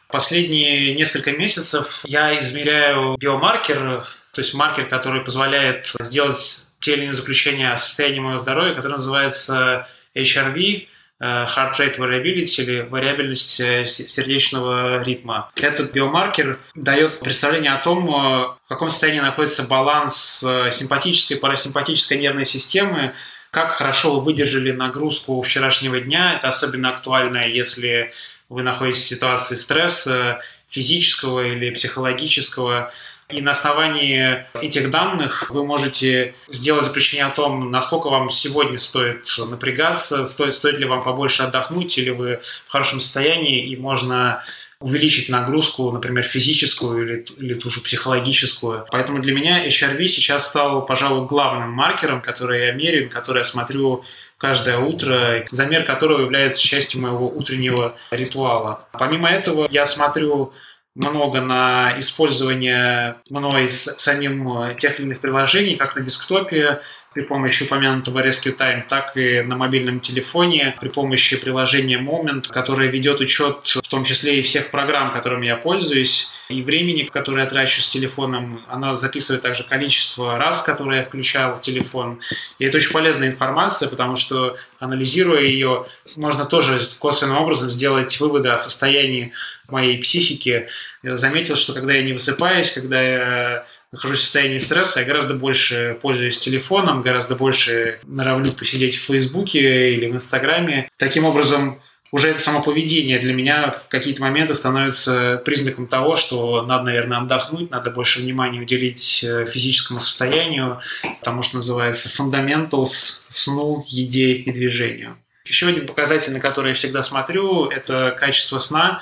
[SPEAKER 2] Последние несколько месяцев я измеряю биомаркер, то есть маркер, который позволяет сделать те или иные заключения о состоянии моего здоровья, который называется HRV, heart rate variability или вариабельность э, сердечного ритма. Этот биомаркер дает представление о том, э, в каком состоянии находится баланс симпатической и парасимпатической нервной системы, как хорошо вы выдержали нагрузку вчерашнего дня. Это особенно актуально, если вы находитесь в ситуации стресса физического или психологического. И на основании этих данных вы можете сделать заключение о том, насколько вам сегодня стоит напрягаться, стоит, стоит ли вам побольше отдохнуть, или вы в хорошем состоянии, и можно увеличить нагрузку, например, физическую или, или ту же психологическую. Поэтому для меня HRV сейчас стал, пожалуй, главным маркером, который я меряю, который я смотрю каждое утро, замер которого является частью моего утреннего ритуала. Помимо этого, я смотрю много на использование мной самим э, тех или иных приложений, как на десктопе, при помощи упомянутого Rescue Time, так и на мобильном телефоне при помощи приложения Moment, которое ведет учет в том числе и всех программ, которыми я пользуюсь, и времени, которое я трачу с телефоном. Она записывает также количество раз, которые я включал в телефон. И это очень полезная информация, потому что анализируя ее, можно тоже косвенным образом сделать выводы о состоянии моей психики. Я заметил, что когда я не высыпаюсь, когда я нахожусь в состоянии стресса, я гораздо больше пользуюсь телефоном, гораздо больше норовлю посидеть в Фейсбуке или в Инстаграме. Таким образом, уже это само поведение для меня в какие-то моменты становится признаком того, что надо, наверное, отдохнуть, надо больше внимания уделить э, физическому состоянию, тому, что называется fundamentals, сну, еде и движению. Еще один показатель, на который я всегда смотрю, это качество сна.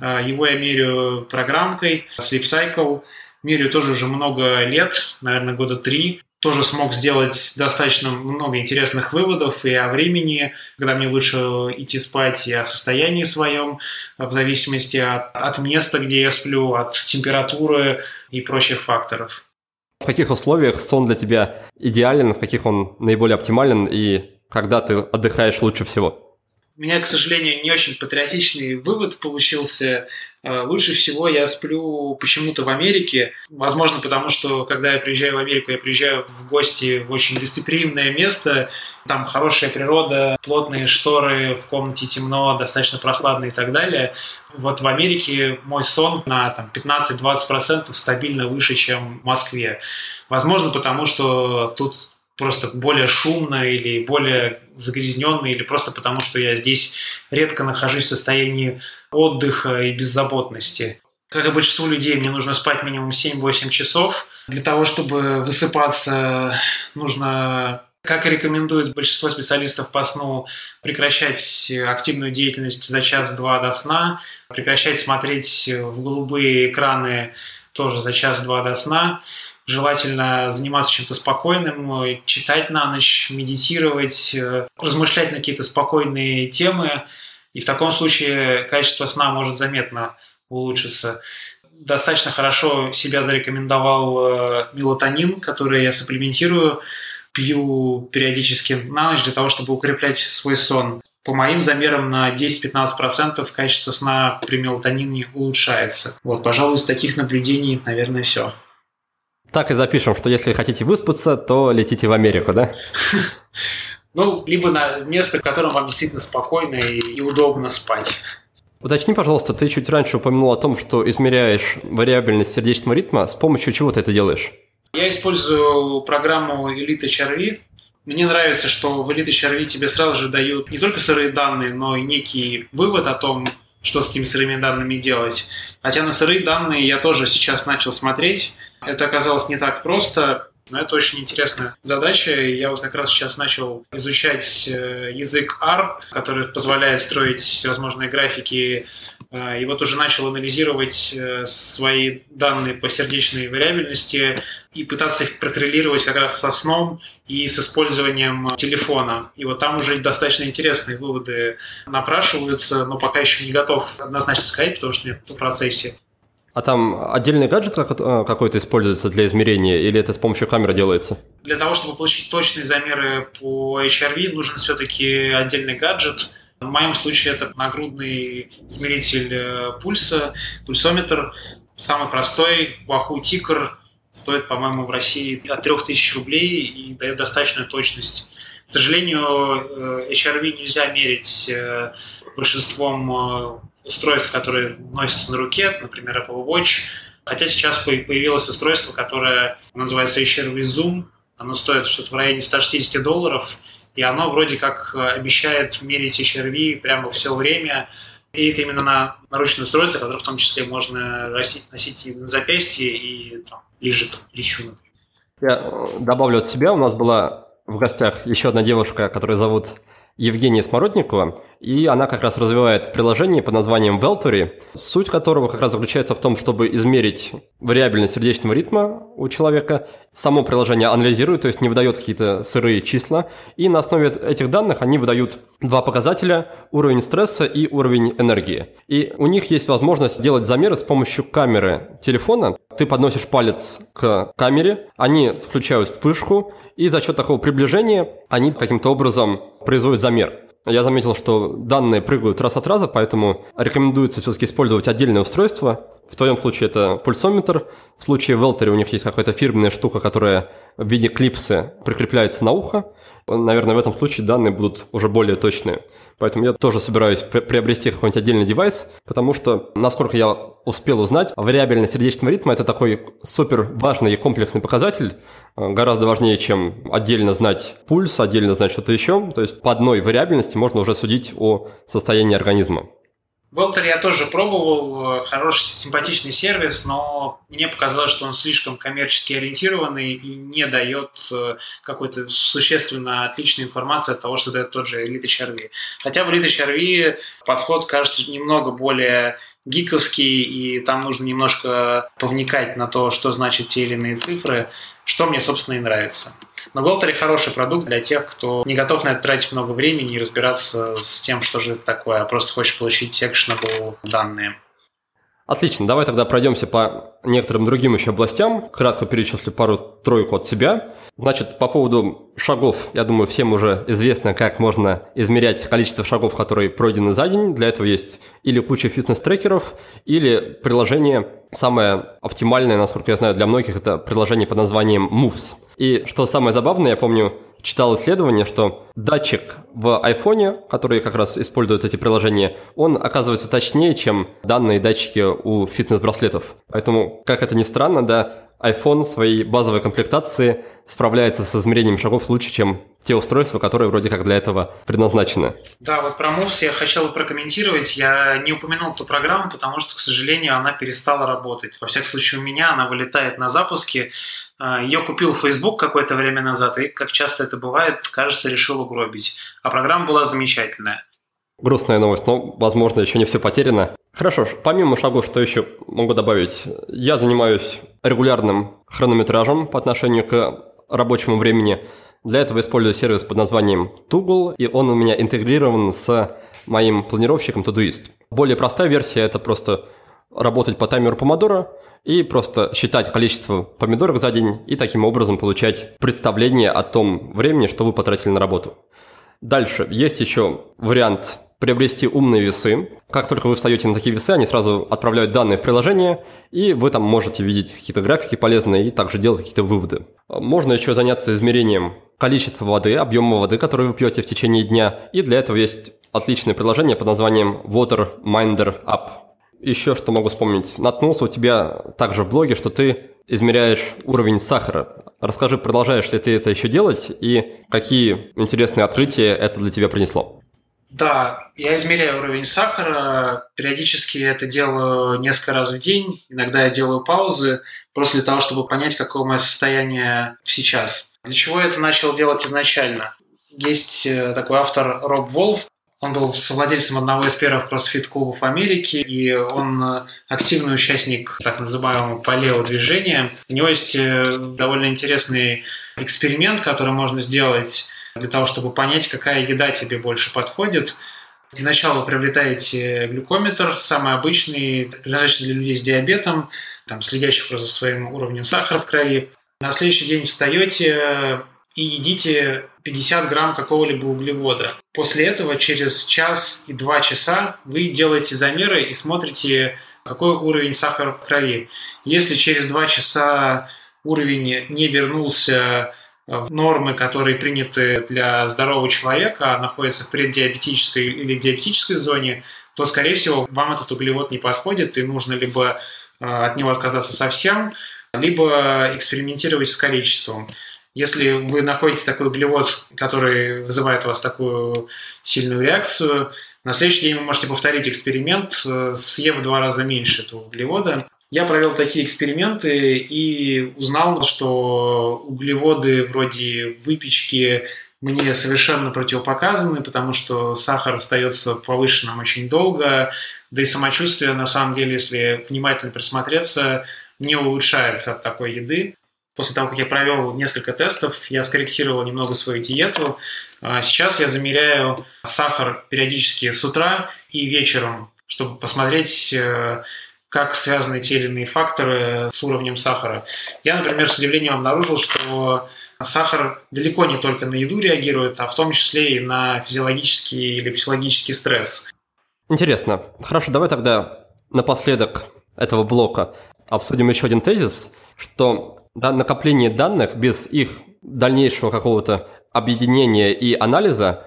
[SPEAKER 2] Э, его я меряю программкой Sleep Cycle – Мерю тоже уже много лет, наверное, года три. Тоже смог сделать достаточно много интересных выводов и о времени, когда мне лучше идти спать, и о состоянии своем, в зависимости от, от места, где я сплю, от температуры и прочих факторов.
[SPEAKER 1] В каких условиях сон для тебя идеален, в каких он наиболее оптимален и когда ты отдыхаешь лучше всего?
[SPEAKER 2] У меня, к сожалению, не очень патриотичный вывод получился. Э, лучше всего я сплю почему-то в Америке. Возможно, потому что, когда я приезжаю в Америку, я приезжаю в гости в очень гостеприимное место. Там хорошая природа, плотные шторы, в комнате темно, достаточно прохладно и так далее. Вот в Америке мой сон на там, 15-20% стабильно выше, чем в Москве. Возможно, потому что тут просто более шумно или более загрязненно, или просто потому, что я здесь редко нахожусь в состоянии отдыха и беззаботности. Как и большинству людей, мне нужно спать минимум 7-8 часов. Для того, чтобы высыпаться, нужно как и рекомендует большинство специалистов по сну, прекращать активную деятельность за час-два до сна, прекращать смотреть в голубые экраны тоже за час-два до сна, желательно заниматься чем-то спокойным, читать на ночь, медитировать, э, размышлять на какие-то спокойные темы. И в таком случае качество сна может заметно улучшиться. Достаточно хорошо себя зарекомендовал э, мелатонин, который я сапплементирую, пью периодически на ночь для того, чтобы укреплять свой сон. По моим замерам на 10-15% качество сна при мелатонине улучшается. Вот, пожалуй, из таких наблюдений, наверное, все.
[SPEAKER 1] Так и запишем, что если хотите выспаться, то летите в Америку, да? [LAUGHS]
[SPEAKER 2] Ну, либо на место, в котором вам действительно спокойно и, удобно спать.
[SPEAKER 1] Уточни, пожалуйста, ты чуть раньше упомянул о том, что измеряешь вариабельность сердечного ритма. С помощью чего ты это делаешь?
[SPEAKER 2] Я использую программу Elite HRV. Мне нравится, что в Elite HRV тебе сразу же дают не только сырые данные, но и некий вывод о том, что с этими сырыми данными делать. Хотя на сырые данные я тоже сейчас начал смотреть. Это оказалось не так просто, но это очень интересная задача. Я вот как раз сейчас начал изучать э, язык R, который позволяет строить всевозможные графики. Э, и вот уже начал анализировать э, свои данные по сердечной вариабельности и пытаться их прокоррелировать как раз со сном и с использованием телефона. И вот там уже достаточно интересные выводы напрашиваются, но пока еще не готов однозначно сказать, потому что я в процессе.
[SPEAKER 1] А там отдельный гаджет э, какой-то используется для измерения или это с помощью камеры делается?
[SPEAKER 2] Для того, чтобы получить точные замеры по HRV, нужен все-таки отдельный гаджет. В моем случае это нагрудный измеритель э, пульса, пульсометр. Самый простой, Wahoo Ticker, стоит, по-моему, в России от 3000 рублей и дает достаточную точность. К сожалению, HRV э, нельзя мерить большинством устройств, которые носятся на руке, например, Apple Watch. Хотя сейчас появилось устройство, которое называется HRV Zoom. Оно стоит что-то в районе 160 долларов, и оно вроде как э, обещает мерить HRV прямо все время. И это именно на наручное устройство, которое в том числе можно носить, носить и на запястье, и там, лежит лечу, например.
[SPEAKER 1] Я э, добавлю от тебя, у нас была в гостях еще одна девушка, которую зовут Евгения Смородникова, и она как раз развивает приложение под названием Veltory, суть которого как раз заключается в том, чтобы измерить вариабельность сердечного ритма у человека. Само приложение анализирует, то есть не выдает какие-то сырые числа, и на основе этих данных они выдают два показателя – уровень стресса и уровень энергии. И у них есть возможность делать замеры с помощью камеры телефона. Ты подносишь палец к камере, они включают вспышку, и за счет такого приближения они каким-то образом производят замер. Я заметил, что данные прыгают раз от раза, поэтому рекомендуется все-таки использовать отдельное устройство. В твоем случае это пульсометр. В случае Велтери у них есть какая-то фирменная штука, которая в виде клипсы прикрепляется на ухо. Наверное, в этом случае данные будут уже более точные. Поэтому я тоже собираюсь приобрести какой-нибудь отдельный девайс, потому что, насколько я успел узнать, вариабельность сердечного ритма – это такой супер важный и комплексный показатель, э, гораздо важнее, чем отдельно знать пульс, отдельно знать что-то еще. То есть по одной вариабельности можно уже судить о состоянии организма.
[SPEAKER 2] Велтер я тоже пробовал, э, хороший, симпатичный сервис, но мне показалось, что он слишком коммерчески ориентированный и не дает э, какой-то существенно отличной информации от того, что дает тот же Elite HRV. Хотя в Elite HRV подход кажется немного более гиковский, и там нужно немножко повникать на то, что значат те или иные цифры, что мне, собственно, и нравится. Но Голтери хороший продукт для тех, кто не готов на это тратить много времени и разбираться с тем, что же это такое, а просто хочет получить actionable данные.
[SPEAKER 1] Отлично, давай тогда пройдемся по некоторым другим еще областям. Кратко перечислю пару-тройку от себя. Значит, по поводу шагов, я думаю, всем уже известно, как можно измерять количество шагов, которые пройдены за день. Для этого есть или куча фитнес-трекеров, или приложение самое оптимальное, насколько я знаю, для многих, это приложение под названием Moves. И что самое забавное, я помню, читал исследование, что датчик в айфоне, который как раз использует эти приложения, он оказывается точнее, чем данные датчики у фитнес-браслетов. Поэтому, как это ни странно, да, iPhone в своей базовой комплектации справляется с измерением шагов лучше, чем те устройства, которые вроде как для этого предназначены.
[SPEAKER 2] Да, вот про Moves я хотел прокомментировать. Я не упомянул эту программу, потому что, к сожалению, она перестала работать. Во всяком случае, у меня она вылетает на запуске. А, Ее купил Facebook какое-то время назад, и, как часто это бывает, кажется, решил угробить. А программа была замечательная.
[SPEAKER 1] Грустная новость, но, возможно, еще не все потеряно. Хорошо, помимо шагов, что еще могу добавить? Я занимаюсь регулярным хронометражем по отношению к рабочему времени. Для этого использую сервис под названием Toggle, и он у меня интегрирован с моим планировщиком Todoist. Более простая версия – это просто работать по таймеру помодора и просто считать количество помидоров за день и таким образом получать представление о том времени, что вы потратили на работу. Дальше есть еще вариант приобрести умные весы. Как только вы встаете на такие весы, они сразу отправляют данные в приложение, и вы там можете видеть какие-то графики полезные и также делать какие-то выводы. Можно еще заняться измерением количества воды, объема воды, который вы пьете в течение дня, и для этого есть отличное приложение под названием Water Minder App. Еще что могу вспомнить. Наткнулся у тебя также в блоге, что ты измеряешь уровень сахара. Расскажи, продолжаешь ли ты это еще делать и какие интересные открытия это для тебя принесло?
[SPEAKER 2] Да, я измеряю уровень сахара. Периодически это делаю несколько раз в день. Иногда я делаю паузы, просто для того, чтобы понять, какое мое состояние сейчас. Для чего я это начал делать изначально? Есть э, такой автор Роб Волф. Он был совладельцем одного из первых кроссфит-клубов Америки, и он э, активный участник так называемого палео-движения. У него есть э, довольно интересный эксперимент, который можно сделать для того, чтобы понять, какая еда тебе больше подходит. Для начала вы приобретаете глюкометр, самый обычный, предназначенный для людей с диабетом, там, следящих за своим уровнем сахара в крови. На следующий день встаете и едите 50 грамм какого-либо углевода. После этого через час и два часа вы делаете замеры и смотрите, какой уровень сахара в крови. Если через два часа уровень не вернулся в нормы, которые приняты для здорового человека, а находятся в преддиабетической или диабетической зоне, то, скорее всего, вам этот углевод не подходит, и нужно либо э, от него отказаться совсем, либо экспериментировать с количеством. Если вы находите такой углевод, который вызывает у вас такую сильную реакцию, на следующий день вы можете повторить эксперимент, э, съев в два раза меньше этого углевода, я провел такие эксперименты и узнал, что углеводы вроде выпечки мне совершенно противопоказаны, потому что сахар остается повышенным очень долго, да и самочувствие, на самом деле, если внимательно присмотреться, не улучшается от такой еды. После того, как я провел несколько тестов, я скорректировал немного свою диету. А сейчас я замеряю сахар периодически с утра и вечером, чтобы посмотреть, э, как связаны те или иные факторы с уровнем сахара. Я, например, с удивлением обнаружил, что сахар далеко не только на еду реагирует, а в том числе и на физиологический или психологический стресс.
[SPEAKER 1] Интересно. Хорошо, давай тогда напоследок этого блока обсудим еще один тезис, что накопление данных без их дальнейшего какого-то объединения и анализа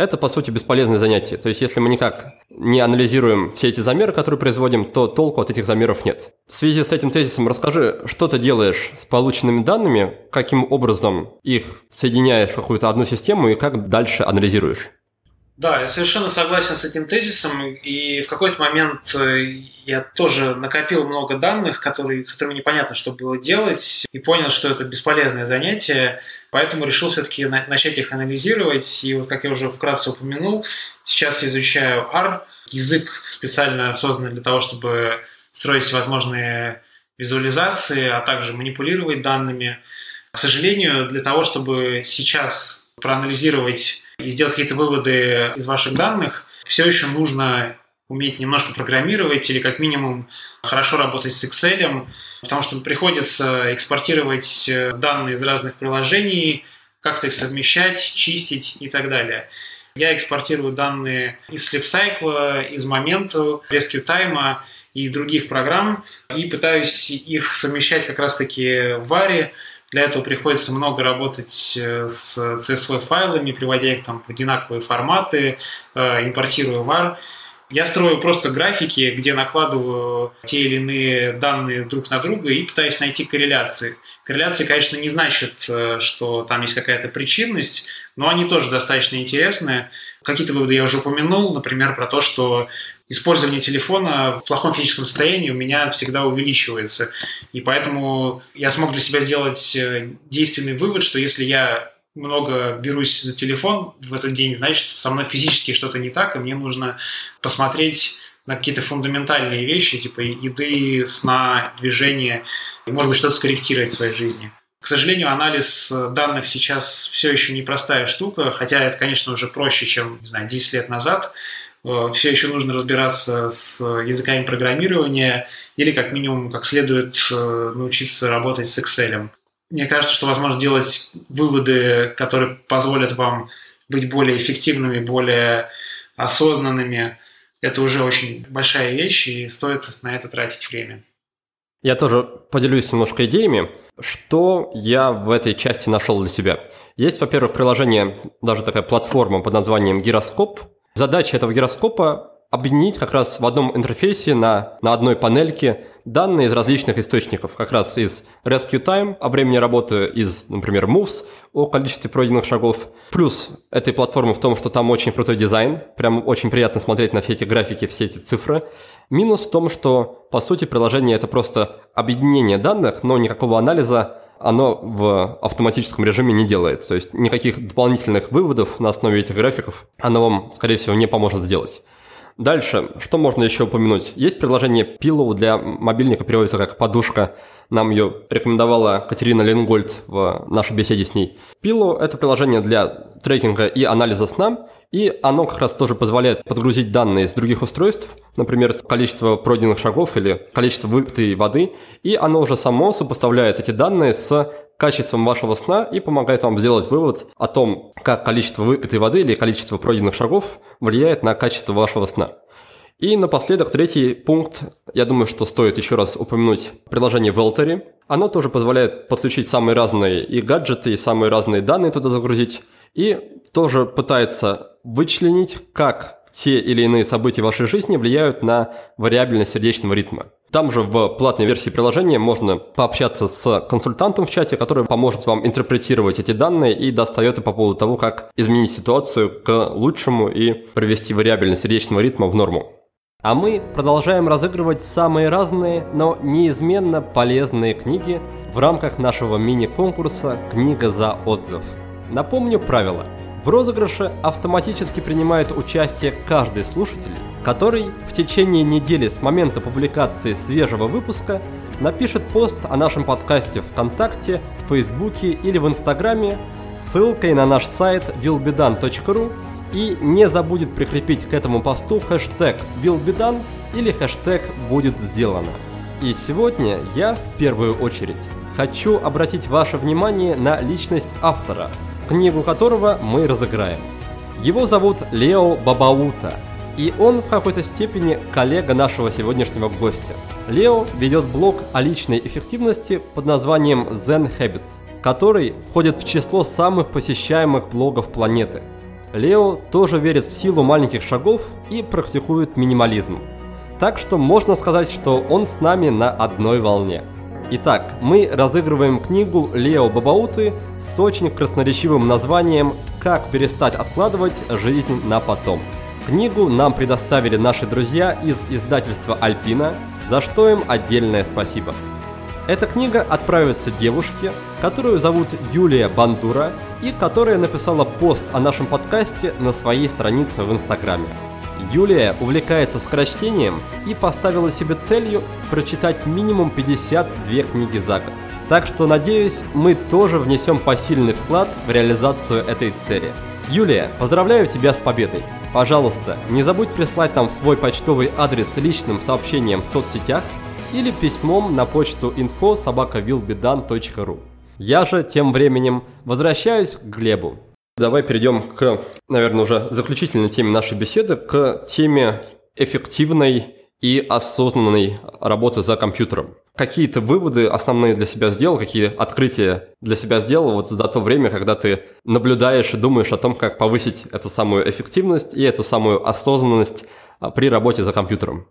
[SPEAKER 1] это, по сути, бесполезное занятие. То есть, если мы никак не анализируем все эти замеры, которые производим, то толку от этих замеров нет. В связи с этим тезисом расскажи, что ты делаешь с полученными данными, каким образом их соединяешь в какую-то одну систему и как дальше анализируешь.
[SPEAKER 2] Да, я совершенно согласен с этим тезисом, и в какой-то момент э, я тоже накопил много данных, которые, которыми непонятно, что было делать, и понял, что это бесполезное занятие, поэтому решил все-таки начать их анализировать, и вот, как я уже вкратце упомянул, сейчас я изучаю R, язык специально создан для того, чтобы строить всевозможные визуализации, а также манипулировать данными. К сожалению, для того, чтобы сейчас проанализировать и сделать какие-то выводы из ваших данных, все еще нужно уметь немножко программировать или как минимум хорошо работать с Excel, потому что приходится экспортировать э, данные из разных приложений, как-то их совмещать, чистить и так далее. Я экспортирую данные из SleepCycle, из Momento, Rescue Time и других программ и пытаюсь их совмещать как раз-таки в варе, для этого приходится много работать э, с CSV-файлами, приводя их там в одинаковые форматы, э, импортируя var. Я строю просто графики, где накладываю те или иные данные друг на друга и пытаюсь найти корреляции. Корреляции, конечно, не значит, э, что там есть какая-то причинность, но они тоже достаточно интересные. Какие-то выводы я уже упомянул, например, про то, что использование телефона в плохом физическом состоянии у меня всегда увеличивается. И поэтому я смог для себя сделать э, действенный вывод, что если я много берусь за телефон в этот день, значит, со мной физически что-то не так, и мне нужно посмотреть на какие-то фундаментальные вещи, типа еды, сна, движения, и, может быть, что-то скорректировать в своей жизни. К сожалению, анализ данных сейчас все еще непростая штука, хотя это, конечно, уже проще, чем, не знаю, 10 лет назад. Э, все еще нужно разбираться с языками программирования или как минимум как следует э, научиться работать с Excel. Мне кажется, что возможно делать выводы, которые позволят вам быть более эффективными, более осознанными. Это уже очень большая вещь, и стоит на это тратить время.
[SPEAKER 1] Я тоже поделюсь немножко идеями. Что я в этой части нашел для себя? Есть, во-первых, приложение, даже такая платформа под названием Гироскоп, Задача этого гироскопа объединить как раз в одном интерфейсе на, на одной панельке данные из различных источников, как раз из Rescue Time о времени работы, из, например, Moves о количестве пройденных шагов. Плюс этой платформы в том, что там очень крутой дизайн, прям очень приятно смотреть на все эти графики, все эти цифры. Минус в том, что, по сути, приложение это просто объединение данных, но никакого анализа оно в автоматическом режиме не делает. То есть никаких дополнительных выводов на основе этих графиков оно вам, скорее всего, не поможет сделать. Дальше, что можно еще упомянуть? Есть приложение Pillow для мобильника, переводится как подушка. Нам ее рекомендовала Катерина Ленгольд в нашей беседе с ней. Pillow – это приложение для трекинга и анализа сна, и оно как раз тоже позволяет подгрузить данные с других устройств, например, количество пройденных шагов или количество выпитой воды, и оно уже само сопоставляет эти данные с качеством вашего сна и помогает вам сделать вывод о том, как количество выпитой воды или количество пройденных шагов влияет на качество вашего сна. И напоследок, третий пункт, я думаю, что стоит еще раз упомянуть приложение Veltary. Оно тоже позволяет подключить самые разные и гаджеты, и самые разные данные туда загрузить, и тоже пытается вычленить, как те или иные события в вашей жизни влияют на вариабельность сердечного ритма. Там же в платной версии приложения можно пообщаться с консультантом в чате, который поможет вам интерпретировать эти данные и даст советы по поводу того, как изменить ситуацию к лучшему и привести вариабельность сердечного ритма в норму. А мы продолжаем разыгрывать самые разные, но неизменно полезные книги в рамках нашего мини-конкурса «Книга за отзыв». Напомню правила. В розыгрыше автоматически принимает участие каждый слушатель, который в течение недели с момента публикации свежего выпуска напишет пост о нашем подкасте ВКонтакте, Фейсбуке или в Инстаграме с ссылкой на наш сайт willbedan.ru и не забудет прикрепить к этому посту хэштег willbedan или хэштег «будет сделано». И сегодня я в первую очередь хочу обратить ваше внимание на личность автора, книгу которого мы разыграем. Его зовут Лео Бабаута, и он в какой-то степени коллега нашего сегодняшнего гостя. Лео ведет блог о личной эффективности под названием Zen Habits, который входит в число самых посещаемых блогов планеты. Лео тоже верит в силу маленьких шагов и практикует минимализм. Так что можно сказать, что он с нами на одной волне. Итак, мы разыгрываем книгу Лео Бабауты с очень красноречивым названием «Как перестать откладывать жизнь на потом». Книгу нам предоставили наши друзья из издательства «Альпина», за что им отдельное спасибо. Эта книга отправится девушке, которую зовут Юлия Бандура и которая написала пост о нашем подкасте на своей странице в Инстаграме. Юлия увлекается скорочтением и поставила себе целью прочитать минимум 52 книги за год. Так что, надеюсь, мы тоже внесем посильный вклад в реализацию этой цели. Юлия, поздравляю тебя с победой! Пожалуйста, не забудь прислать нам свой почтовый адрес личным сообщением в соцсетях или письмом на почту info собака Я же тем временем возвращаюсь к Глебу. Давай перейдем к, наверное, уже заключительной теме нашей беседы, к теме эффективной и осознанной работы за компьютером. Какие-то выводы основные для себя сделал, какие открытия для себя сделал вот за то время, когда ты наблюдаешь и думаешь о том, как повысить эту самую эффективность и эту самую осознанность а, при работе за компьютером?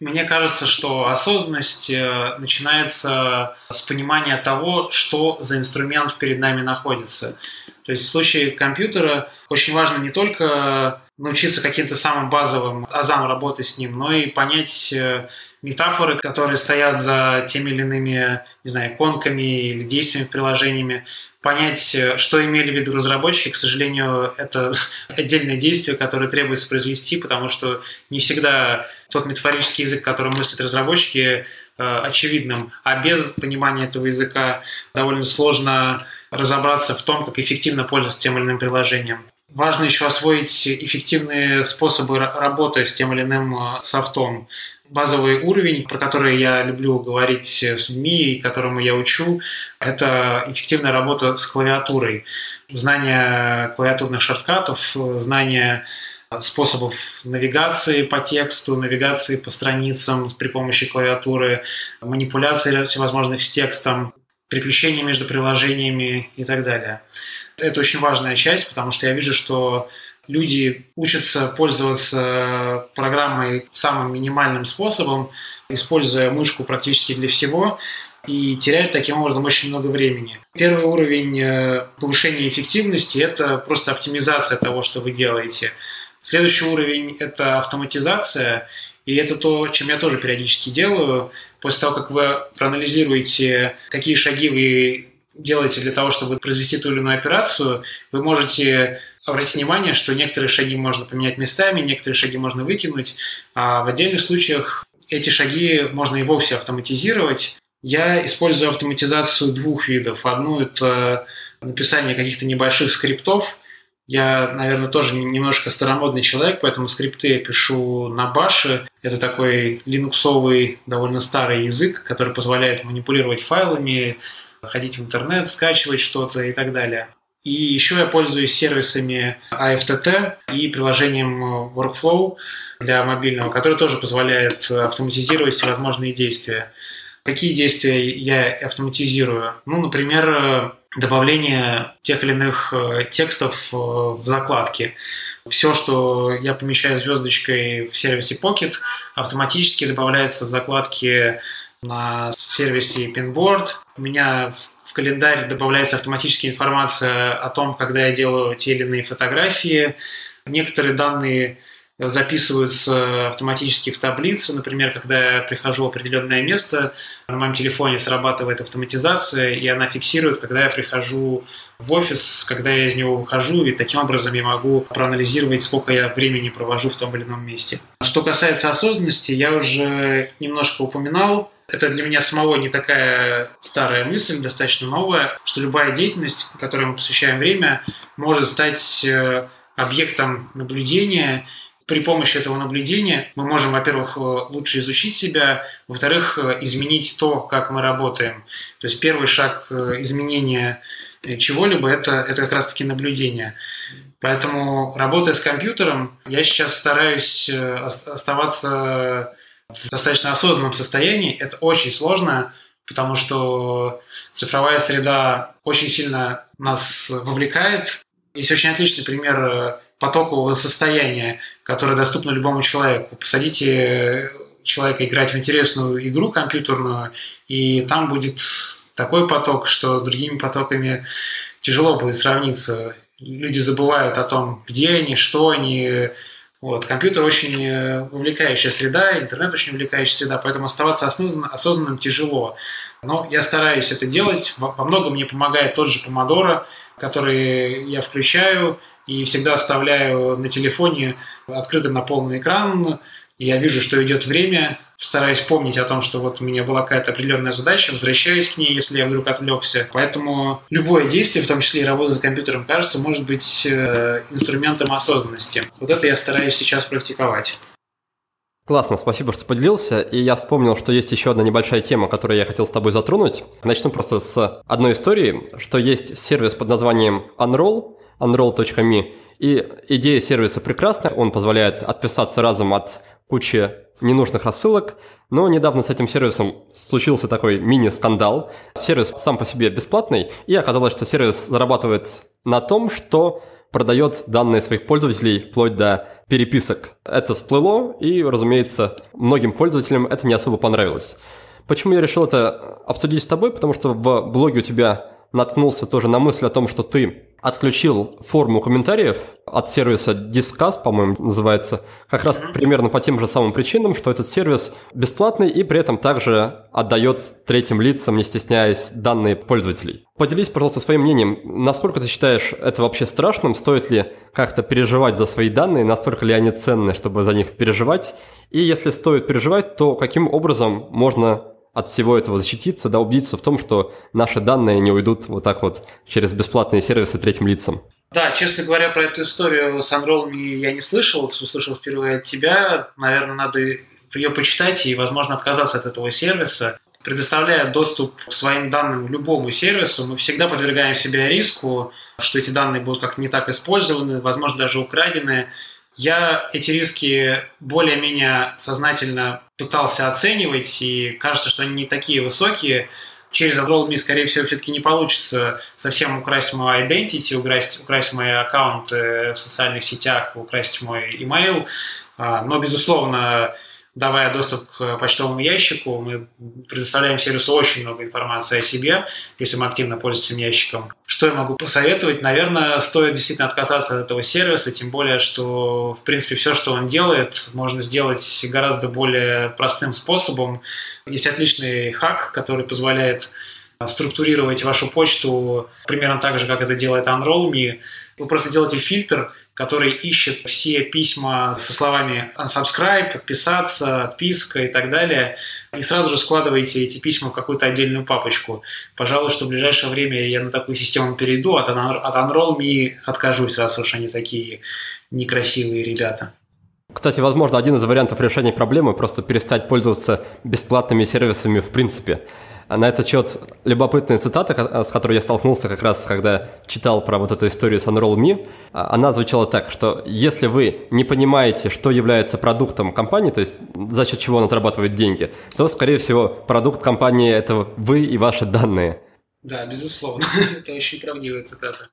[SPEAKER 2] Мне кажется, что осознанность э, начинается с понимания того, что за инструмент перед нами находится. То есть в случае компьютера очень важно не только научиться каким-то самым базовым азам работы с ним, но и понять э, метафоры, которые стоят за теми или иными, не знаю, иконками или действиями, приложениями, понять, э, что имели в виду разработчики. К сожалению, это [LAUGHS] отдельное действие, которое требуется произвести, потому что не всегда тот метафорический язык, который мыслят разработчики, э, очевидным. А без понимания этого языка довольно сложно разобраться в том, как эффективно пользоваться тем или иным приложением. Важно еще освоить эффективные способы работы с тем или иным э, софтом. Базовый уровень, про который я люблю говорить с людьми и которому я учу, это эффективная работа с клавиатурой. Знание клавиатурных шорткатов, знание способов навигации по тексту, навигации по страницам при помощи клавиатуры, манипуляции всевозможных с текстом, переключения между приложениями и так далее. Это очень важная часть, потому что я вижу, что люди учатся пользоваться программой самым минимальным способом, используя мышку практически для всего, и теряют таким образом очень много времени. Первый уровень э, повышения эффективности – это просто оптимизация того, что вы делаете. Следующий уровень – это автоматизация, и это то, чем я тоже периодически делаю. После того, как вы проанализируете, какие шаги вы делаете для того, чтобы произвести ту или иную операцию, вы можете обратить внимание, что некоторые шаги можно поменять местами, некоторые шаги можно выкинуть, а в отдельных случаях эти шаги можно и вовсе автоматизировать. Я использую автоматизацию двух видов. Одну – это написание каких-то небольших скриптов. Я, наверное, тоже немножко старомодный человек, поэтому скрипты я пишу на баше. Это такой линуксовый, довольно старый язык, который позволяет манипулировать файлами, ходить в интернет, скачивать что-то и так далее. И еще я пользуюсь сервисами AFTT и приложением Workflow для мобильного, который тоже позволяет автоматизировать всевозможные действия. Какие действия я автоматизирую? Ну, например, добавление тех или иных э, текстов э, в закладки. Все, что я помещаю звездочкой в сервисе Pocket, автоматически добавляется в закладки на сервисе Pinboard. У меня в календарь добавляется автоматически информация о том, когда я делаю те или иные фотографии. Некоторые данные записываются автоматически в таблицы. Например, когда я прихожу в определенное место, на моем телефоне срабатывает автоматизация, и она фиксирует, когда я прихожу в офис, когда я из него выхожу, и таким образом я могу проанализировать, сколько я времени провожу в том или ином месте. Что касается осознанности, я уже немножко упоминал, это для меня самого не такая старая мысль, достаточно новая, что любая деятельность, которой мы посвящаем время, может стать э, объектом наблюдения при помощи этого наблюдения мы можем, во-первых, э, лучше изучить себя, во-вторых, э, изменить то, как мы работаем. То есть первый шаг изменения чего-либо это, это как раз-таки наблюдение. Поэтому, работая с компьютером, я сейчас стараюсь оставаться в достаточно осознанном состоянии. Это очень сложно, потому что цифровая среда очень сильно нас вовлекает. Есть очень отличный пример потокового состояния, которое доступно любому человеку. Посадите человека играть в интересную игру компьютерную, и там будет такой поток, что с другими потоками тяжело будет сравниться. Люди забывают о том, где они, что они. Вот. Компьютер очень увлекающая среда, интернет очень увлекающая среда, поэтому оставаться осознанным, осознанным тяжело. Но я стараюсь это делать. Во многом мне помогает тот же Помодоро, который я включаю и всегда оставляю на телефоне открытым на полный экран. Я вижу, что идет время, стараюсь помнить о том, что вот у меня была какая-то определенная задача, возвращаюсь к ней, если я вдруг отвлекся. Поэтому любое действие, в том числе и работа за компьютером, кажется, может быть э, инструментом осознанности. Вот это я стараюсь сейчас практиковать.
[SPEAKER 1] Классно, спасибо, что поделился. И я вспомнил, что есть еще одна небольшая тема, которую я хотел с тобой затронуть. Начну просто с одной истории, что есть сервис под названием Unroll, unroll.me. И идея сервиса прекрасная, он позволяет отписаться разом от кучи ненужных рассылок, но недавно с этим сервисом случился такой мини-скандал. Сервис сам по себе бесплатный, и оказалось, что сервис зарабатывает на том, что продает данные своих пользователей вплоть до переписок. Это всплыло, и, разумеется, многим пользователям это не особо понравилось. Почему я решил это обсудить с тобой? Потому что в блоге у тебя наткнулся тоже на мысль о том, что ты отключил форму комментариев от сервиса Discuss, по-моему, называется, как раз примерно по тем же самым причинам, что этот сервис бесплатный и при этом также отдает третьим лицам, не стесняясь, данные пользователей. Поделись, пожалуйста, своим мнением, насколько ты считаешь это вообще страшным, стоит ли как-то переживать за свои данные, настолько ли они ценны, чтобы за них переживать, и если стоит переживать, то каким образом можно от всего этого защититься, да, убедиться в том, что наши данные не уйдут вот так вот через бесплатные сервисы третьим лицам.
[SPEAKER 2] Да, честно говоря, про эту историю с Unroll я не слышал, услышал впервые от тебя. Наверное, надо ее почитать и, возможно, отказаться от этого сервиса. Предоставляя доступ к своим данным любому сервису, мы всегда подвергаем себя риску, что эти данные будут как-то не так использованы, возможно, даже украдены. Я эти риски более-менее сознательно пытался оценивать, и кажется, что они не такие высокие. Через AdRoll.me, скорее всего, все-таки не получится совсем украсть мой identity, украсть, украсть мои аккаунты в социальных сетях, украсть мой email. А, но, безусловно, давая доступ к почтовому ящику, мы предоставляем сервису очень много информации о себе, если мы активно пользуемся ящиком. Что я могу посоветовать? Наверное, стоит действительно отказаться от этого сервиса, тем более, что, в принципе, все, что он делает, можно сделать гораздо более простым способом. Есть отличный хак, который позволяет структурировать вашу почту примерно так же, как это делает Unroll.me. Вы просто делаете фильтр, который ищет все письма со словами unsubscribe, подписаться, отписка и так далее, и сразу же складываете эти письма в какую-то отдельную папочку. Пожалуй, что в ближайшее время я на такую систему перейду, от, от Unroll.me откажусь, раз уж они такие некрасивые ребята.
[SPEAKER 1] Кстати, возможно, один из вариантов решения проблемы – просто перестать пользоваться бесплатными сервисами в принципе. А на этот счет любопытная цитата, с которой я столкнулся как раз, когда читал про вот эту историю с Unroll.me. А, она звучала так, что если вы не понимаете, что является продуктом компании, то есть за счет чего она зарабатывает деньги, то, скорее всего, продукт компании – это вы и ваши данные.
[SPEAKER 2] Да, безусловно. [LAUGHS] это очень правдивая цитата.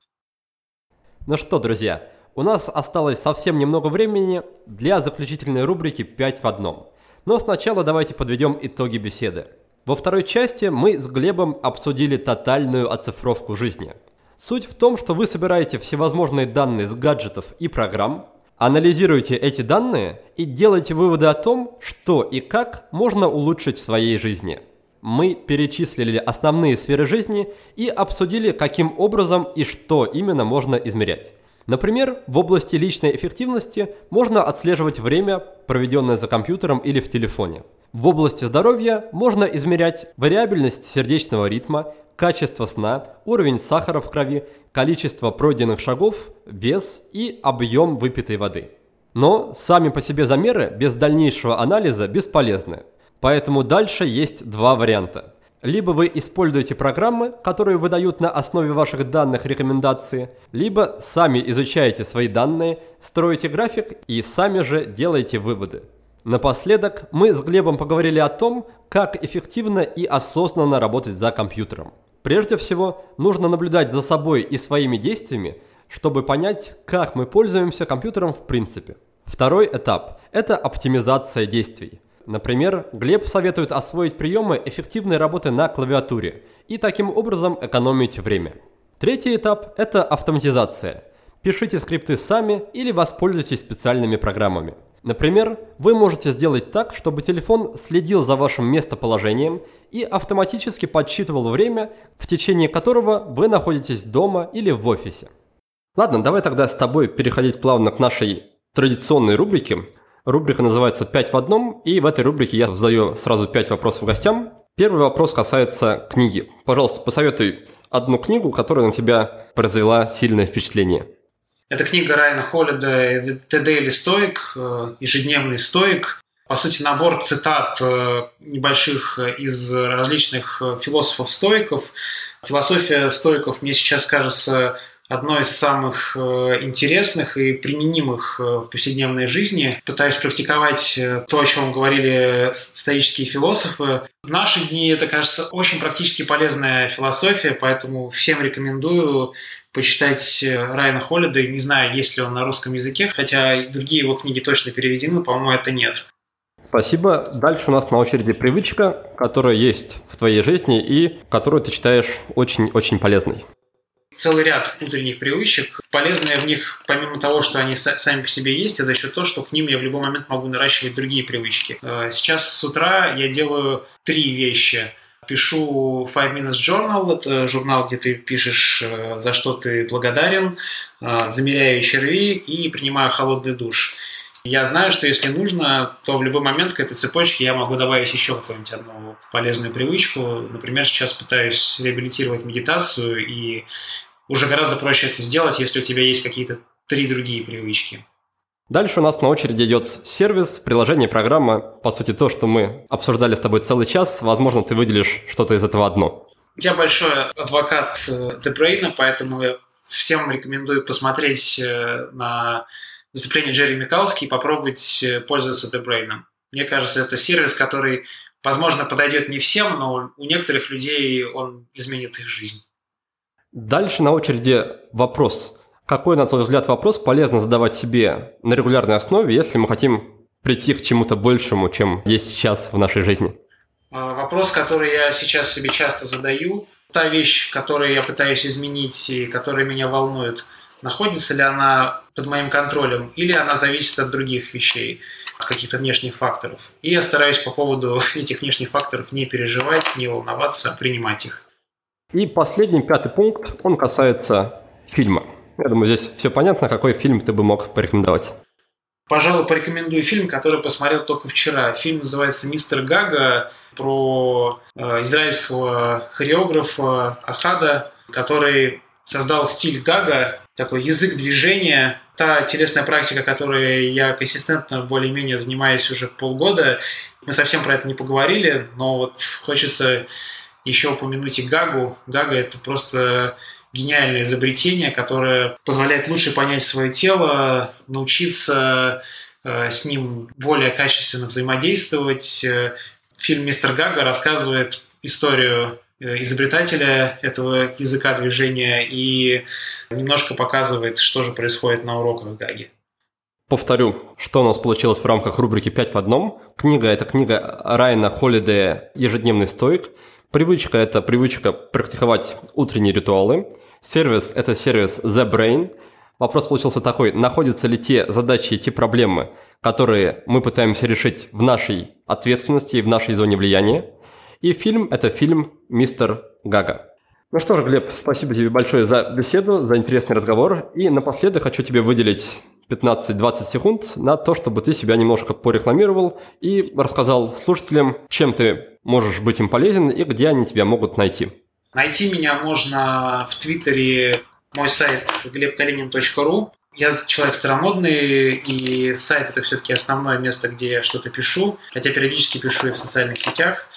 [SPEAKER 1] Ну что, друзья, у нас осталось совсем немного времени для заключительной рубрики «5 в одном». Но сначала давайте подведем итоги беседы. Во второй части мы с Глебом обсудили тотальную оцифровку жизни. Суть в том, что вы собираете всевозможные данные с гаджетов и программ, Анализируйте эти данные и делайте выводы о том, что и как можно улучшить в своей жизни. Мы перечислили основные сферы жизни и обсудили, каким образом и что именно можно измерять. Например, в области личной эффективности можно отслеживать время, проведенное за компьютером или в телефоне. В области здоровья можно измерять вариабельность сердечного ритма, качество сна, уровень сахара в крови, количество пройденных шагов, вес и объем выпитой воды. Но сами по себе замеры без дальнейшего анализа бесполезны. Поэтому дальше есть два варианта. Либо вы используете программы, которые выдают на основе ваших данных рекомендации, либо сами изучаете свои данные, строите график и сами же делаете выводы. Напоследок мы с Глебом поговорили о том, как эффективно и осознанно работать за компьютером. Прежде всего, нужно наблюдать за собой и своими действиями, чтобы понять, как мы пользуемся компьютером в принципе. Второй этап – это оптимизация действий. Например, Глеб советует освоить приемы эффективной работы на клавиатуре и таким образом экономить время. Третий этап – это автоматизация. Пишите скрипты сами или воспользуйтесь специальными программами – Например, вы можете сделать так, чтобы телефон следил за вашим местоположением и автоматически подсчитывал время, в течение которого вы находитесь дома или в офисе. Ладно, давай тогда с тобой переходить плавно к нашей традиционной рубрике. Рубрика называется «5 в одном», и в этой рубрике я задаю сразу 5 вопросов гостям. Первый вопрос касается книги. Пожалуйста, посоветуй одну книгу, которая на тебя произвела сильное впечатление –
[SPEAKER 2] это книга Райана Холлида «The Daily Stoic», э, «Ежедневный стоик». По сути, набор цитат э, небольших из различных философов-стоиков. Философия стоиков мне сейчас кажется одной из самых э, интересных и применимых в повседневной жизни. Пытаюсь практиковать то, о чем говорили стоические философы. В наши дни это, кажется, очень практически полезная философия, поэтому всем рекомендую почитать э, Райана Холлида. Не знаю, есть ли он на русском языке, хотя другие его книги точно переведены, по-моему, это нет.
[SPEAKER 1] Спасибо. Дальше у нас на очереди привычка, которая есть в твоей жизни и которую ты считаешь очень-очень полезной.
[SPEAKER 2] Целый ряд утренних привычек. Полезное в них, помимо того, что они сами по себе есть, это еще то, что к ним я в любой момент могу наращивать другие привычки. Э, сейчас с утра я делаю три вещи – пишу Five Minutes Journal, это журнал, где ты пишешь, э, за что ты благодарен, э, замеряю черви и принимаю холодный душ. Я знаю, что если нужно, то в любой момент к этой цепочке я могу добавить еще какую-нибудь одну полезную привычку. Например, сейчас пытаюсь реабилитировать медитацию, и уже гораздо проще это сделать, если у тебя есть какие-то три другие привычки.
[SPEAKER 1] Дальше у нас на очереди идет сервис, приложение, программа. По сути, то, что мы обсуждали с тобой целый час. Возможно, ты выделишь что-то из этого одно.
[SPEAKER 2] Я большой адвокат э, Brain, поэтому всем рекомендую посмотреть э, на выступление Джерри Микалски и попробовать э, пользоваться Brain. Мне кажется, это сервис, который, возможно, подойдет не всем, но у некоторых людей он изменит их жизнь.
[SPEAKER 1] Дальше на очереди вопрос. Какой, на твой взгляд, вопрос полезно задавать себе на регулярной основе, если мы хотим прийти к чему-то большему, чем есть сейчас в нашей жизни?
[SPEAKER 2] А, вопрос, который я сейчас себе часто задаю, та вещь, которую я пытаюсь изменить и которая меня волнует, находится ли она под моим контролем или она зависит от других вещей, от каких-то внешних факторов. И я стараюсь по поводу [LAUGHS] этих внешних факторов не переживать, не волноваться, а принимать их.
[SPEAKER 1] И последний, пятый пункт, он касается фильма. Я думаю, здесь все понятно. Какой фильм ты бы мог порекомендовать?
[SPEAKER 2] Пожалуй, порекомендую фильм, который посмотрел только вчера. Фильм называется «Мистер Гага» про э, израильского хореографа Ахада, который создал стиль Гага, такой язык движения, та телесная практика, которой я консистентно более-менее занимаюсь уже полгода. Мы совсем про это не поговорили, но вот хочется еще упомянуть и Гагу. Гага – это просто гениальное изобретение, которое позволяет лучше понять свое тело, научиться э, с ним более качественно взаимодействовать. Э, фильм «Мистер Гага» рассказывает историю э, изобретателя этого языка движения и немножко показывает, что же происходит на уроках Гаги.
[SPEAKER 1] Повторю, что у нас получилось в рамках рубрики «5 в одном». Книга – это книга Райана Холлидея «Ежедневный стоик». Привычка – это привычка практиковать утренние ритуалы. Сервис – это сервис The Brain. Вопрос получился такой, находятся ли те задачи и те проблемы, которые мы пытаемся решить в нашей ответственности и в нашей зоне влияния. И фильм – это фильм «Мистер Гага». Ну что ж, Глеб, спасибо тебе большое за беседу, за интересный разговор. И напоследок хочу тебе выделить 15-20 секунд на то, чтобы ты себя немножко порекламировал и рассказал слушателям, чем ты можешь быть им полезен и где они тебя могут найти.
[SPEAKER 2] Найти меня можно в Твиттере, мой сайт glebkalinin.ru. Я человек старомодный, и сайт это все-таки основное место, где я что-то пишу, хотя периодически пишу и в социальных сетях.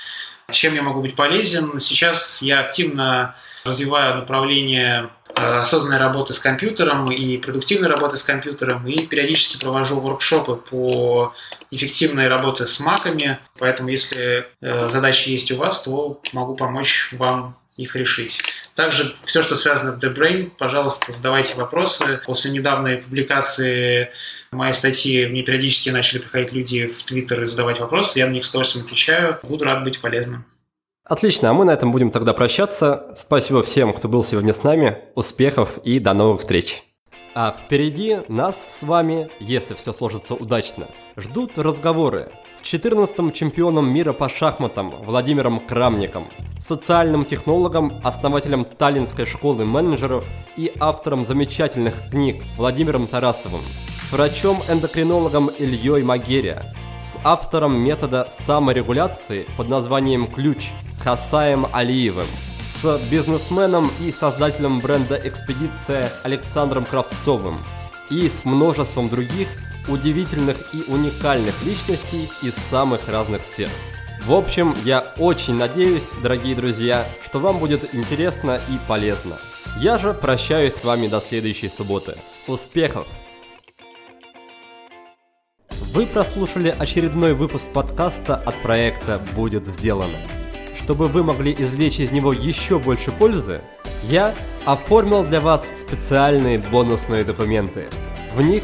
[SPEAKER 2] Чем я могу быть полезен? Сейчас я активно развиваю направление э, осознанной работы с компьютером и продуктивной работы с компьютером, и периодически провожу воркшопы по эффективной работе с маками. Поэтому, если э, задачи есть у вас, то могу помочь вам их решить. Также все, что связано с The Brain, пожалуйста, задавайте вопросы. После недавней публикации моей статьи мне периодически начали приходить люди в Твиттер и задавать вопросы. Я на них с удовольствием отвечаю. Буду рад быть полезным.
[SPEAKER 1] Отлично, а мы на этом будем тогда прощаться. Спасибо всем, кто был сегодня с нами. Успехов и до новых встреч. А впереди нас с вами, если все сложится удачно, ждут разговоры с 14-м чемпионом мира по шахматам Владимиром Крамником, социальным технологом, основателем Таллинской школы менеджеров и автором замечательных книг Владимиром Тарасовым, с врачом-эндокринологом Ильей Магерия, с автором метода саморегуляции под названием «Ключ» Хасаем Алиевым – с бизнесменом и создателем бренда «Экспедиция» Александром Кравцовым и с множеством других удивительных и уникальных личностей из самых разных сфер. В общем, я очень надеюсь, дорогие друзья, что вам будет интересно и полезно. Я же прощаюсь с вами до следующей субботы. Успехов! Вы прослушали очередной выпуск подкаста от проекта «Будет сделано» чтобы вы могли извлечь из него еще больше пользы, я оформил для вас специальные бонусные документы. В них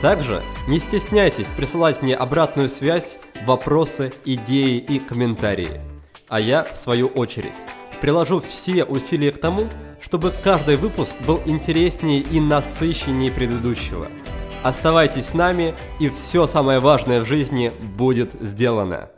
[SPEAKER 1] Также не стесняйтесь присылать мне обратную связь, вопросы, идеи и комментарии. А я, в свою очередь, приложу все усилия к тому, чтобы каждый выпуск был интереснее и насыщеннее предыдущего. Оставайтесь с нами, и все самое важное в жизни будет сделано.